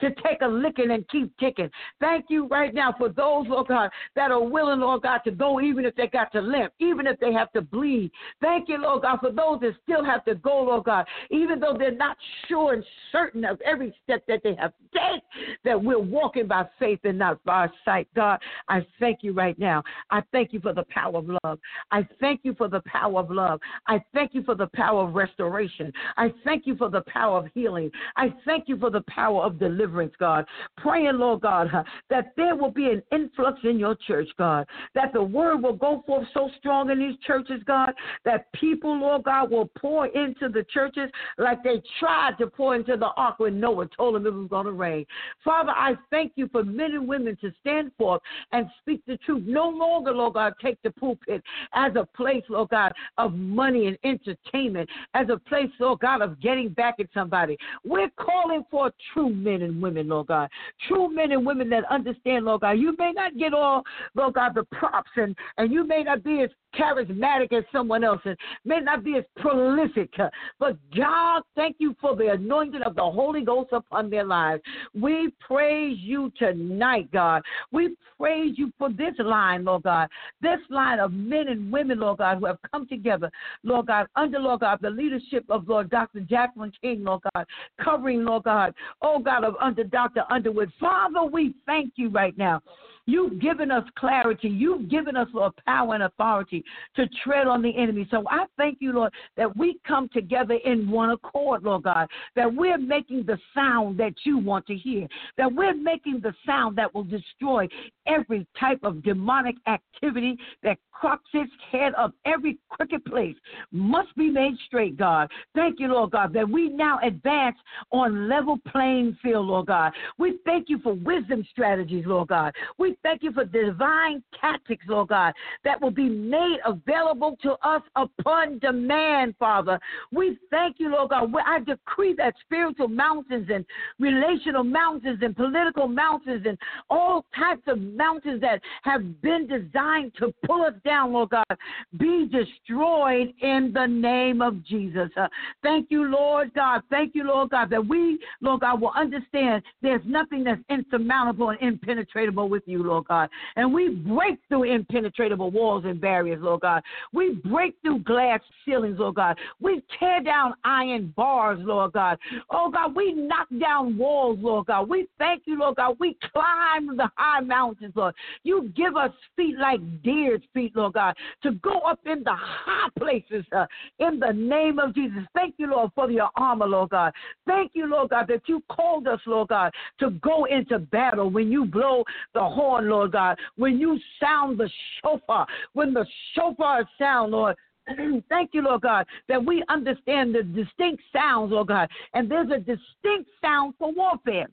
to take a licking and keep ticking. Thank you right now for those, Lord God, that are willing, Lord God, to go even if they got to limp, even if they have to bleed. Thank you, Lord God, for those that still have to go, Lord God, even though they're not sure and certain of every step that they have taken, that we're walking by faith and not by sight. God, I thank you right now. I thank you for the power of love. I thank you for the power of love. I thank you for the power of restoration. I thank you for the power of healing. I thank you for the power of deliverance deliverance, God. Praying, Lord God, that there will be an influx in your church, God. That the word will go forth so strong in these churches, God, that people, Lord God, will pour into the churches like they tried to pour into the ark when Noah told them it was going to rain. Father, I thank you for men and women to stand forth and speak the truth. No longer, Lord God, take the pulpit as a place, Lord God, of money and entertainment, as a place, Lord God, of getting back at somebody. We're calling for true men and women, Lord God. True men and women that understand, Lord God. You may not get all, Lord God, the props, and, and you may not be as charismatic as someone else and may not be as prolific. Uh, but God, thank you for the anointing of the Holy Ghost upon their lives. We praise you tonight, God. We praise you for this line, Lord God. This line of men and women, Lord God, who have come together, Lord God, under, Lord God, the leadership of Lord Dr. Jacqueline King, Lord God, covering, Lord God, oh God, of under Dr. Underwood. Father, we thank you right now You've given us clarity. You've given us, Lord, power and authority to tread on the enemy. So I thank you, Lord, that we come together in one accord, Lord God, that we're making the sound that you want to hear, that we're making the sound that will destroy every type of demonic activity that crops its head up. Every crooked place must be made straight, God. Thank you, Lord God, that we now advance on level playing field, Lord God. We thank you for wisdom strategies, Lord God. We thank you for divine tactics, Lord God, that will be made available to us upon demand, Father. We thank you, Lord God. I decree that spiritual mountains and relational mountains and political mountains and all types of mountains that have been designed to pull us down, Lord God, be destroyed in the name of Jesus. Uh, thank you, Lord God. Thank you, Lord God, that we, Lord God, will understand there's nothing that's insurmountable and impenetrable with you, Lord God. And we break through impenetrable walls and barriers, Lord God. We break through glass ceilings, Lord God. We tear down iron bars, Lord God. Oh God, we knock down walls, Lord God. We thank you, Lord God. We climb the high mountains, Lord. You give us feet like deer's feet, Lord God, to go up in the high places uh, in the name of Jesus. Thank you, Lord, for your armor, Lord God. Thank you, Lord God, that you called us, Lord God, to go into battle when you blow the horn, Lord God, when you sound the shofar, when the shofar sound, Lord. Thank you, Lord God, that we understand the distinct sounds, Lord God, and there's a distinct sound for warfare.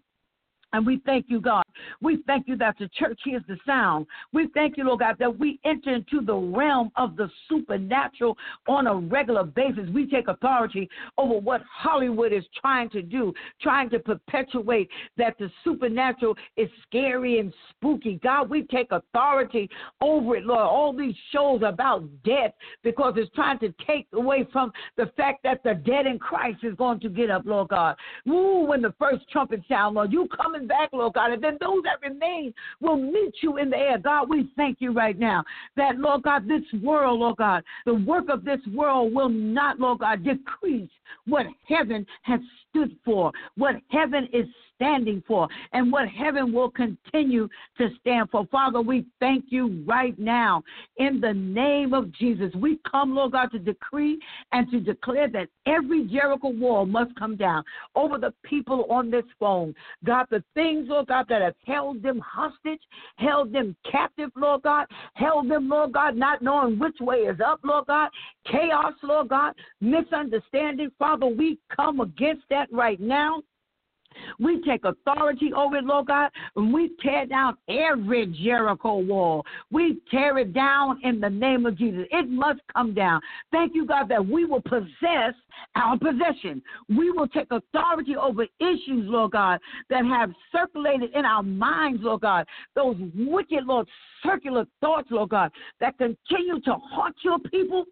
And we thank you, God. We thank you that the church hears the sound. We thank you, Lord God, that we enter into the realm of the supernatural on a regular basis. We take authority over what Hollywood is trying to do, trying to perpetuate that the supernatural is scary and spooky. God, we take authority over it, Lord. All these shows about death because it's trying to take away from the fact that the dead in Christ is going to get up, Lord God. Ooh, when the first trumpet sound, Lord, you coming back, Lord God. And then those that remain will meet you in the air. God, we thank you right now that, Lord God, this world, Lord God, the work of this world will not, Lord God, decrease what heaven has stood for, what heaven is standing for, and what heaven will continue to stand for. Father, we thank you right now in the name of Jesus. We come, Lord God, to decree and to declare that every Jericho wall must come down over the people on this phone. God, the things, Lord God, that have held them hostage, held them captive, Lord God, held them, Lord God, not knowing which way is up, Lord God, chaos, Lord God, misunderstanding. Father, we come against that right now we take authority over it, Lord God, and we tear down every Jericho wall. We tear it down in the name of Jesus. It must come down. Thank you, God, that we will possess our possession. We will take authority over issues, Lord God, that have circulated in our minds, Lord God. Those wicked, Lord, circular thoughts, Lord God, that continue to haunt your people.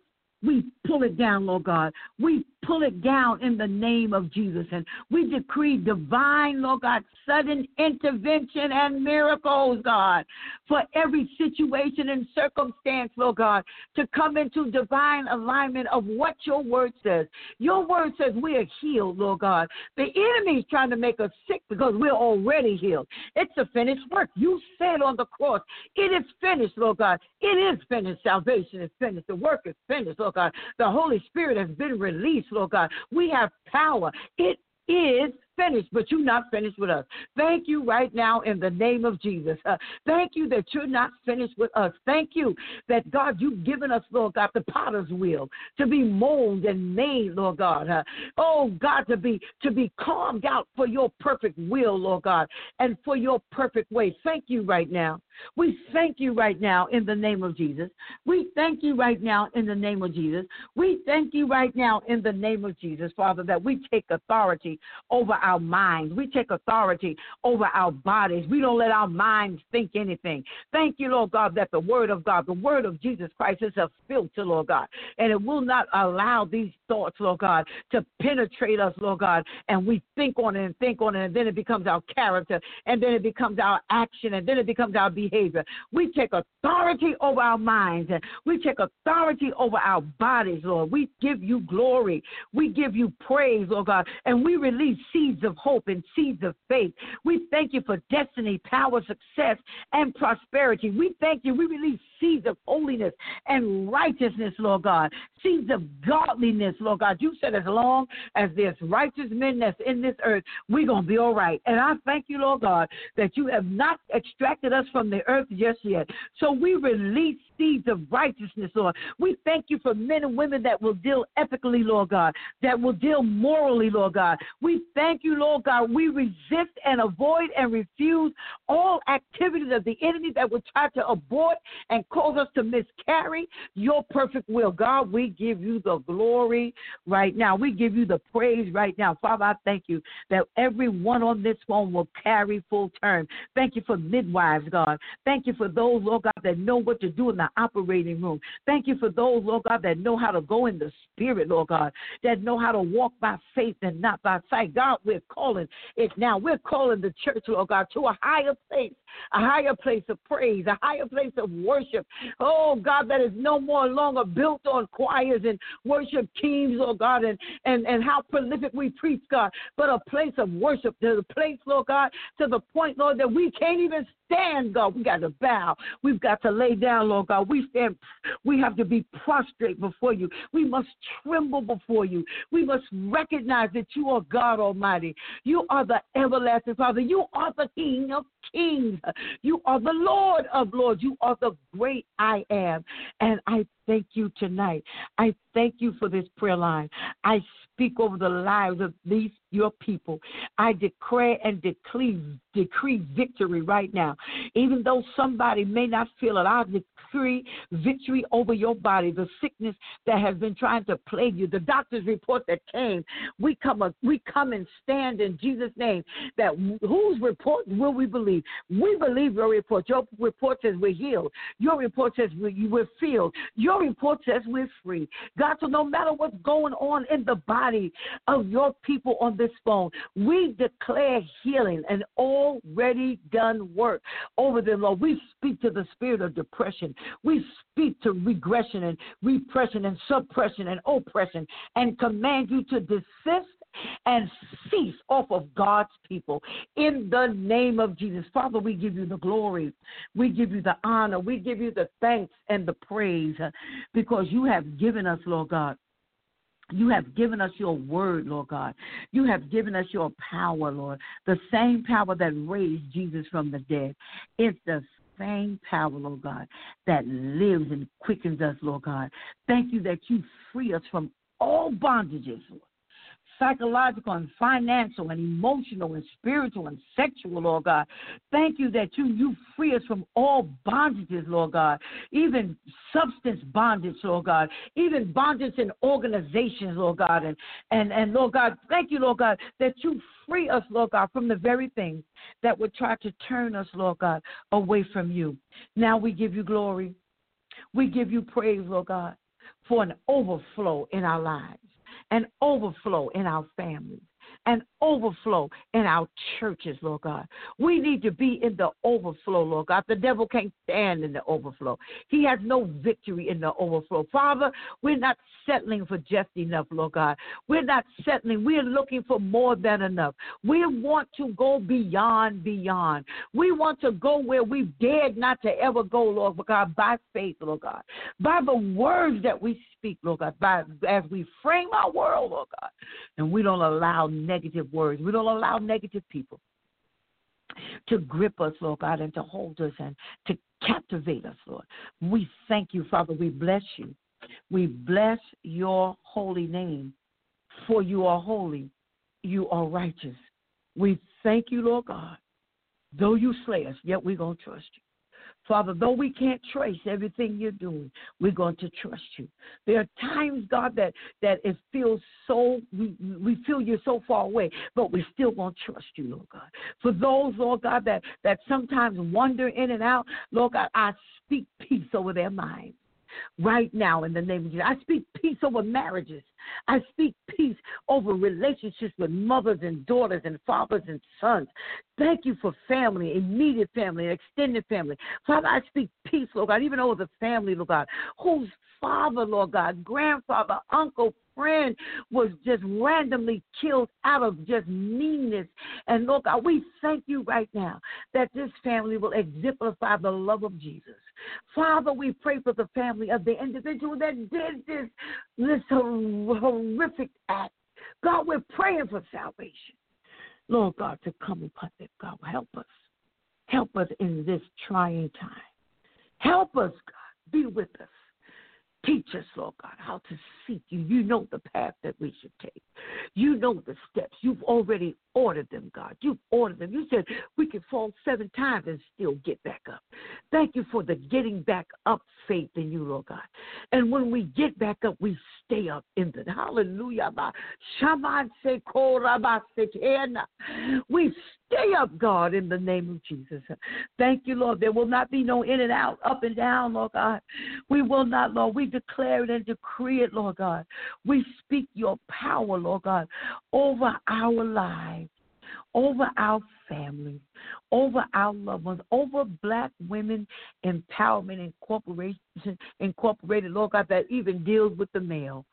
We pull it down, Lord God. We pull it down in the name of Jesus. And we decree divine, Lord God, sudden intervention and miracles, God, for every situation and circumstance, Lord God, to come into divine alignment of what your word says. Your word says we are healed, Lord God. The enemy is trying to make us sick because we're already healed. It's a finished work. You said on the cross, it is finished, Lord God. It is finished. Salvation is finished. The work is finished, Lord God. The Holy Spirit has been released, Lord God. We have power. It is finished, but you're not finished with us. Thank you right now in the name of Jesus. Uh, thank you that you're not finished with us. Thank you that, God, you've given us, Lord God, the potter's wheel to be molded and made, Lord God. Uh, oh, God, to be to be calmed out for your perfect will, Lord God, and for your perfect way. Thank you right now. We thank you right now in the name of Jesus. We thank you right now in the name of Jesus. We thank you right now in the name of Jesus, Father, that we take authority over our minds. We take authority over our bodies. We don't let our minds think anything. Thank you, Lord God, that the word of God, the word of Jesus Christ is a filter, Lord God, and it will not allow these thoughts, Lord God, to penetrate us, Lord God, and we think on it and think on it, and then it becomes our character, and then it becomes our action, and then it becomes our behavior. We take authority over our minds, and we take authority over our bodies, Lord. We give you glory. We give you praise, Lord God, and we release seeds seeds of hope and seeds of faith. We thank you for destiny, power, success, and prosperity. We thank you. We release seeds of holiness and righteousness, Lord God. Seeds of godliness, Lord God. You said as long as there's righteous men that's in this earth, we're going to be all right. And I thank you, Lord God, that you have not extracted us from the earth just yet. So we release seeds of righteousness, Lord. We thank you for men and women that will deal ethically, Lord God, that will deal morally, Lord God. We thank you, Lord God. We resist and avoid and refuse all activities of the enemy that would try to abort and cause us to miscarry your perfect will. God, we give you the glory right now. We give you the praise right now. Father, I thank you that everyone on this phone will carry full term. Thank you for midwives, God. Thank you for those, Lord God, that know what to do in the operating room. Thank you for those, Lord God, that know how to go in the spirit, Lord God, that know how to walk by faith and not by sight. God, we're calling it now. We're calling the church, Lord God, to a higher place, a higher place of praise, a higher place of worship. Oh, God, that is no more longer built on choirs and worship teams, Lord God, and, and, and how prolific we preach, God, but a place of worship, to the place, Lord God, to the point, Lord, that we can't even stand, God. We got to bow. We've got to lay down, Lord God. We stand, we have to be prostrate before you. We must tremble before you. We must recognize that you are God Almighty. You are the everlasting Father. You are the King of Kings. You are the Lord of Lords. You are the great I am. And I thank you tonight. I thank you for this prayer line. I speak over the lives of these your people. I declare and decree decree victory right now. Even though somebody may not feel it, I decree victory over your body. The sickness that has been trying to plague you, the doctor's report that came. We come we come and stand in Jesus' name. That whose report will we believe? We believe your report. Your report says we're healed. Your report says we're filled. Your report says we're free. God, so no matter what's going on in the body of your people on this phone, we declare healing and already done work over them, Lord. We speak to the spirit of depression. We speak to regression and repression and suppression and oppression and command you to desist and cease off of God's people in the name of Jesus. Father, we give you the glory. We give you the honor. We give you the thanks and the praise uh, because you have given us, Lord God. You have given us your word, Lord God. You have given us your power, Lord. The same power that raised Jesus from the dead. It's the same power, Lord God, that lives and quickens us, Lord God. Thank you that you free us from all bondages, Lord psychological and financial and emotional and spiritual and sexual, Lord God. Thank you that you you free us from all bondages, Lord God, even substance bondage, Lord God, even bondage in organizations, Lord God, and and and Lord God, thank you, Lord God, that you free us, Lord God, from the very things that would try to turn us, Lord God, away from you. Now we give you glory. We give you praise, Lord God, for an overflow in our lives an overflow in our families, an overflow in our churches, Lord God. We need to be in the overflow, Lord God. The devil can't stand in the overflow. He has no victory in the overflow. Father, we're not settling for just enough, Lord God. We're not settling. We're looking for more than enough. We want to go beyond, beyond. We want to go where we dared not to ever go, Lord God, by faith, Lord God. By the words that we speak, Lord God, by as we frame our world, Lord God, and we don't allow negative words. We don't allow negative people to grip us, Lord God, and to hold us and to captivate us, Lord. We thank you, Father. We bless you. We bless your holy name, for you are holy, you are righteous. We thank you, Lord God. Though you slay us, yet we're going to trust you. Father, though we can't trace everything you're doing, we're going to trust you. There are times, God, that, that it feels so, we, we feel you're so far away, but we're still to trust you, Lord God. For those, Lord God, that, that sometimes wander in and out, Lord God, I speak peace over their minds. Right now in the name of Jesus. I speak peace over marriages. I speak peace over relationships with mothers and daughters and fathers and sons. Thank you for family, immediate family, extended family. Father, I speak peace, Lord God, even over the family, Lord God, whose father, Lord God, grandfather, uncle, friend was just randomly killed out of just meanness. And Lord God, we thank you right now that this family will exemplify the love of Jesus. Father, we pray for the family of the individual that did this, this horrific act. God, we're praying for salvation. Lord God, to come upon them. God, help us. Help us in this trying time. Help us, God. Be with us. Teach us, Lord God, how to seek you. You know the path that we should take. You know the steps. You've already ordered them, God. You've ordered them. You said we can fall seven times and still get back up. Thank you for the getting back up faith in you, Lord God. And when we get back up, we stay up in the hallelujah. We stay up, God, in the name of Jesus. Thank you, Lord. There will not be no in and out, up and down, Lord God. We will not, Lord. We declare it and decree it, Lord God. We speak your power, Lord God, over our lives over our families, over our loved ones, over black women empowerment incorporation incorporated, Lord God, that even deals with the male.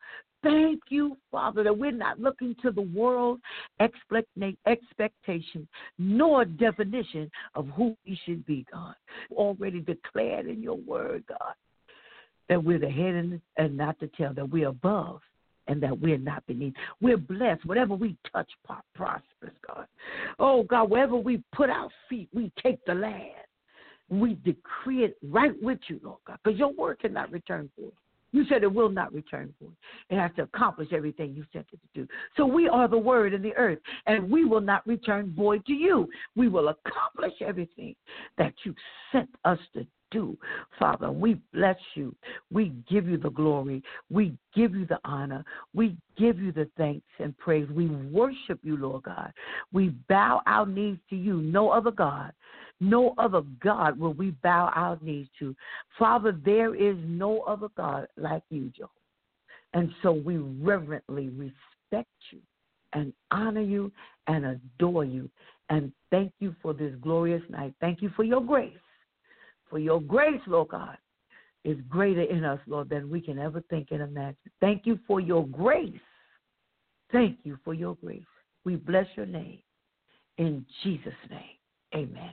Thank you, Father, that we're not looking to the world expectation nor definition of who we should be, God. Already declared in your word, God, that we're the head and, not the tail, that we're above and that we're not beneath. We're blessed. Whatever we touch prospers, God. Oh, God, wherever we put our feet, we take the land. We decree it right with you, Lord God, because your word cannot return void. You said it will not return void. It has to accomplish everything you sent it to do. So we are the word in the earth, and we will not return void to you. We will accomplish everything that you sent us to do. Father, we bless you. We give you the glory. We give you the honor. We give you the thanks and praise. We worship you, Lord God. We bow our knees to you, no other God. No other God will we bow our knees to. Father, there is no other God like you, Jehovah. And so we reverently respect you and honor you and adore you and thank you for this glorious night. Thank you for your grace. For your grace, Lord God, is greater in us, Lord, than we can ever think and imagine. Thank you for your grace. Thank you for your grace. We bless your name. In Jesus' name, amen.